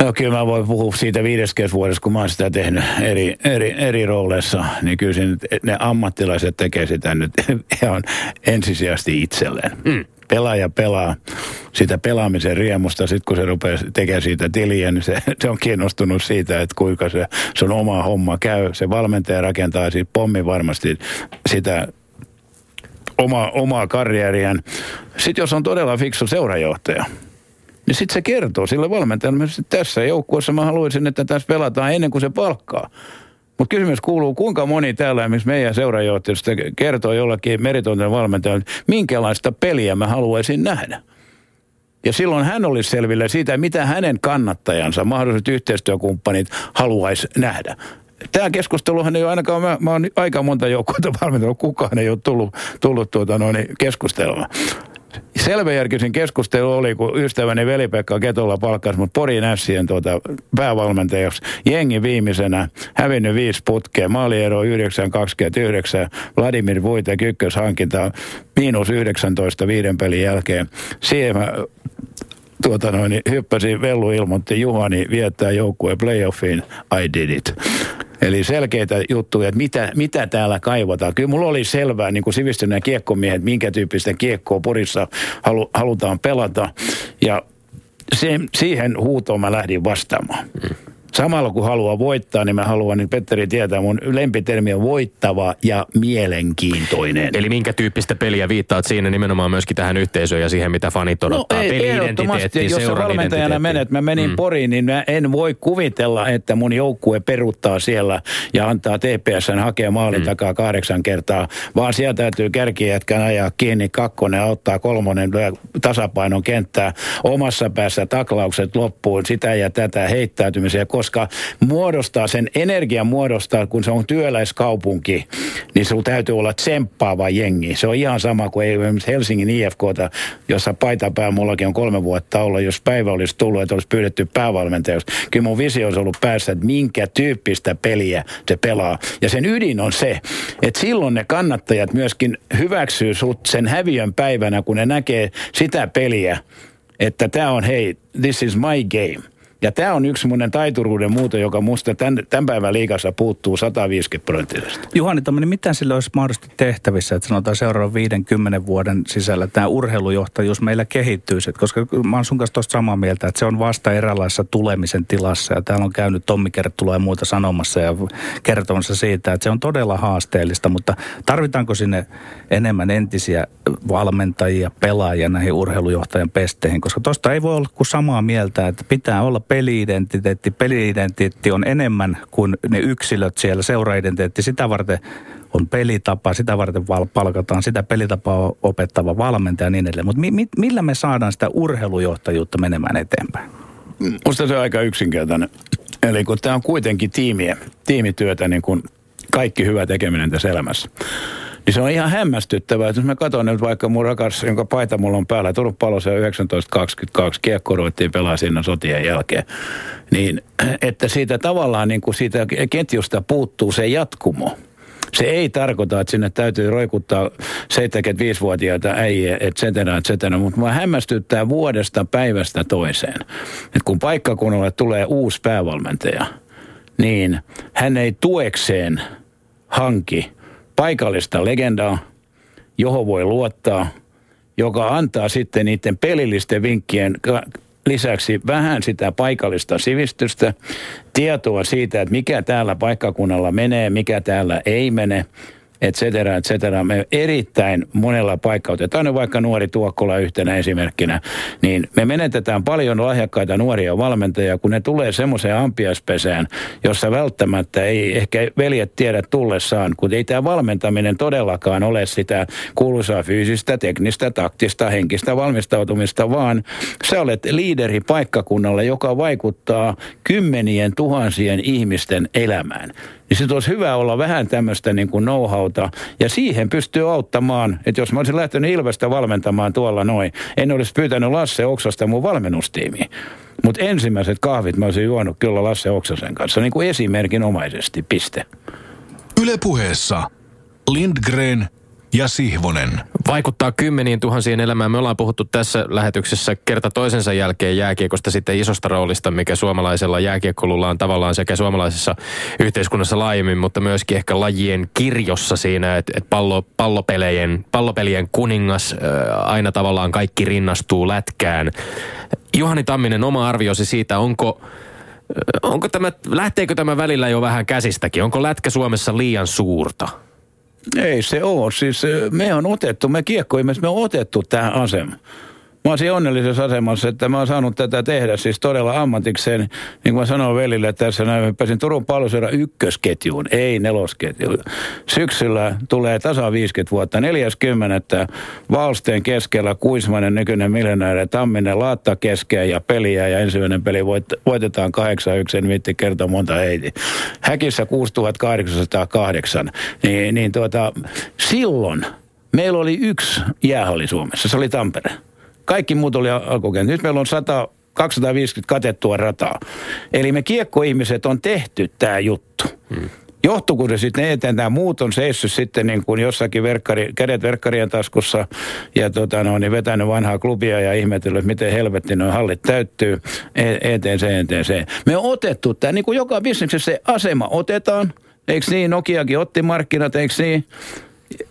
S9: No kyllä mä voin puhua siitä viideskes vuodessa, kun mä oon sitä tehnyt eri, eri, eri rooleissa, niin kyllä siinä, ne ammattilaiset tekee sitä nyt ihan ensisijaisesti itselleen. Mm. Pelaaja pelaa sitä pelaamisen riemusta, sitten kun se rupeaa tekemään siitä tiliä, niin se, se on kiinnostunut siitä, että kuinka se sun oma homma käy. Se valmentaja rakentaa siitä pommi varmasti sitä oma, omaa karjääriään. Sitten jos on todella fiksu seurajohtaja, niin sitten se kertoo sille valmentajalle, että tässä joukkueessa mä haluaisin, että tässä pelataan ennen kuin se palkkaa. Mutta kysymys kuuluu, kuinka moni täällä, missä meidän seurajohtajasta kertoo jollakin meritonten valmentajalle, minkälaista peliä mä haluaisin nähdä. Ja silloin hän olisi selville siitä, mitä hänen kannattajansa, mahdolliset yhteistyökumppanit haluaisi nähdä. Tämä keskusteluhan ei ole ainakaan, mä, mä oon aika monta joukkuetta valmentanut, kukaan ei ole tullut, tullut tuota noin keskustelemaan. Selväjärkisin keskustelu oli, kun ystäväni Veli-Pekka Ketolla palkkasi mut Porin Ässien tuota päävalmentajaksi. Jengi viimeisenä, hävinnyt viisi putkea, maaliero 9-29, Vladimir Vuitek ykköshankinta, miinus 19 viiden pelin jälkeen. Siihen mä tuota noin, hyppäsin, Vellu ilmoitti Juhani viettää joukkueen playoffiin, I did it. Eli selkeitä juttuja, että mitä, mitä täällä kaivataan. Kyllä mulla oli selvää, niin kuin sivistyneen kiekkomiehet, minkä tyyppistä kiekkoa Porissa halu, halutaan pelata. Ja se, siihen huutoon mä lähdin vastaamaan. Mm samalla kun haluaa voittaa, niin mä haluan, niin Petteri tietää, mun lempitermi on voittava ja mielenkiintoinen.
S5: Eli minkä tyyppistä peliä viittaat siinä nimenomaan myöskin tähän yhteisöön ja siihen, mitä fanit odottaa?
S9: No ei, Peli-identiteetti, jos valmentajana menet, mä menin mm. Poriin, niin mä en voi kuvitella, että mun joukkue peruttaa siellä ja antaa TPSn hakea maalin mm. takaa kahdeksan kertaa, vaan sieltä täytyy kärkijätkän ajaa kiinni kakkonen, ottaa kolmonen tasapainon kenttää, omassa päässä taklaukset loppuun, sitä ja tätä heittäytymiseen, koska muodostaa sen energian muodostaa, kun se on työläiskaupunki, niin se täytyy olla tsemppaava jengi. Se on ihan sama kuin esimerkiksi Helsingin IFKta, jossa paitapää mullakin on kolme vuotta olla, jos päivä olisi tullut, että olisi pyydetty päävalmentajaksi. Kyllä mun visio olisi ollut päässä, että minkä tyyppistä peliä se pelaa. Ja sen ydin on se, että silloin ne kannattajat myöskin hyväksyy sut sen häviön päivänä, kun ne näkee sitä peliä, että tämä on hei, this is my game. Ja tämä on yksi semmoinen taituruuden muuto, joka musta tämän, tämän päivän liikassa puuttuu 150 prosenttisesti.
S3: Juhani, tämmöinen, mitä sillä olisi mahdollisesti tehtävissä, että sanotaan seuraavan 50 vuoden sisällä tämä urheilujohtajuus meillä kehittyisi? Koska mä oon sun kanssa tuosta samaa mieltä, että se on vasta eräänlaisessa tulemisen tilassa. Ja täällä on käynyt Tommi Kerttula ja muuta sanomassa ja kertomassa siitä, että se on todella haasteellista. Mutta tarvitaanko sinne enemmän entisiä valmentajia, pelaajia näihin urheilujohtajan pesteihin? Koska tuosta ei voi olla kuin samaa mieltä, että pitää olla peliidentiteetti. Peliidentiteetti on enemmän kuin ne yksilöt siellä. Seuraidentiteetti sitä varten on pelitapa, sitä varten palkataan sitä pelitapaa opettava valmentaja ja niin edelleen. Mutta mi- mi- millä me saadaan sitä urheilujohtajuutta menemään eteenpäin?
S9: Musta se on aika yksinkertainen. Eli kun tämä on kuitenkin tiimiä, tiimityötä, niin kuin kaikki hyvä tekeminen tässä elämässä Niin se on ihan hämmästyttävää, että jos mä katson nyt vaikka mun rakas, jonka paita mulla on päällä, Turun palossa 1922, kiekko ruvettiin pelaa siinä sotien jälkeen, niin että siitä tavallaan niin kuin siitä ketjusta puuttuu se jatkumo. Se ei tarkoita, että sinne täytyy roikuttaa 75-vuotiaita äijä, et cetera, et cetera, mutta mä hämmästyttää vuodesta päivästä toiseen. Että kun paikkakunnalle tulee uusi päävalmentaja, niin hän ei tuekseen hanki paikallista legendaa, johon voi luottaa, joka antaa sitten niiden pelillisten vinkkien lisäksi vähän sitä paikallista sivistystä, tietoa siitä, että mikä täällä paikkakunnalla menee, mikä täällä ei mene – et cetera, et cetera. Me erittäin monella paikkaa, otetaan vaikka nuori Tuokkola yhtenä esimerkkinä, niin me menetetään paljon lahjakkaita nuoria valmentajia, kun ne tulee semmoiseen ampiaspesään, jossa välttämättä ei ehkä veljet tiedä tullessaan, kun ei tämä valmentaminen todellakaan ole sitä kuuluisaa fyysistä, teknistä, taktista, henkistä valmistautumista, vaan sä olet liideri paikkakunnalle, joka vaikuttaa kymmenien tuhansien ihmisten elämään niin sitten olisi hyvä olla vähän tämmöistä niin kuin know-howta. Ja siihen pystyy auttamaan, että jos mä olisin lähtenyt Ilvestä valmentamaan tuolla noin, en olisi pyytänyt Lasse Oksasta mun valmennustiimiin. Mutta ensimmäiset kahvit mä olisin juonut kyllä Lasse Oksasen kanssa, niin kuin esimerkinomaisesti, piste.
S2: Ylepuheessa Lindgren ja Sihvonen.
S5: Vaikuttaa kymmeniin tuhansien elämään. Me ollaan puhuttu tässä lähetyksessä kerta toisensa jälkeen jääkiekosta sitten isosta roolista, mikä suomalaisella jääkiekkolulla on tavallaan sekä suomalaisessa yhteiskunnassa laajemmin, mutta myöskin ehkä lajien kirjossa siinä, että, että pallo, pallopelien, pallopelien kuningas aina tavallaan kaikki rinnastuu lätkään. Juhani Tamminen, oma arviosi siitä, onko Onko tämä, lähteekö tämä välillä jo vähän käsistäkin? Onko lätkä Suomessa liian suurta?
S9: Ei se ole. Siis me on otettu, me kiekkoimme, me on otettu tähän asemaan. Mä olisin onnellisessa asemassa, että mä oon saanut tätä tehdä siis todella ammatikseen. Niin kuin mä sanoin velille tässä näin, mä pääsin Turun palloseura ykkösketjuun, ei nelosketjuun. Syksyllä tulee tasa 50 vuotta, 40. Valsteen keskellä Kuismanen nykyinen miljonääri, Tamminen laatta keskeen ja peliä ja ensimmäinen peli voit, voitetaan 8-1, en viitti kertoa monta heiti. Häkissä 6808, niin, niin tuota, silloin meillä oli yksi jäähalli Suomessa, se oli Tampere. Kaikki muut oli alkukenttä. Nyt meillä on 100, 250 katettua rataa. Eli me kiekkoihmiset on tehty tämä juttu. Hmm. Johtuuko se sitten eteen, tämä muut on seissyt sitten niin kuin jossakin verkkari, kädet verkkarien taskussa ja tota no, niin vetänyt vanhaa klubia ja ihmetellyt, että miten helvetti noin hallit täyttyy, ETC, ETC. Me on otettu tämä, niin kuin joka bisneksessä se asema otetaan, eikö niin, Nokiakin otti markkinat, eikö niin?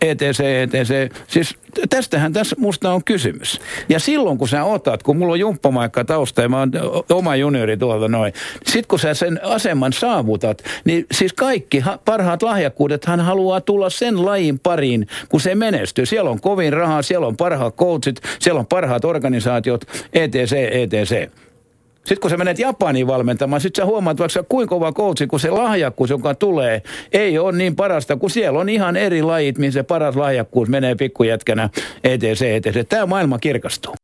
S9: ETC, ETC. Siis tästähän tässä musta on kysymys. Ja silloin kun sä otat, kun mulla on jumppamaikka tausta ja mä oon oma juniori tuolta noin, sit kun sä sen aseman saavutat, niin siis kaikki parhaat lahjakkuudet hän haluaa tulla sen lajin pariin, kun se menestyy. Siellä on kovin rahaa, siellä on parhaat coachit, siellä on parhaat organisaatiot, ETC, ETC. Sitten kun sä menet Japaniin valmentamaan, sitten sä huomaat vaikka kuinka kova koutsi, kun se lahjakkuus, joka tulee, ei ole niin parasta, kun siellä on ihan eri lajit, mihin se paras lahjakkuus menee pikkujätkänä, etc. etc. Tämä maailma kirkastuu.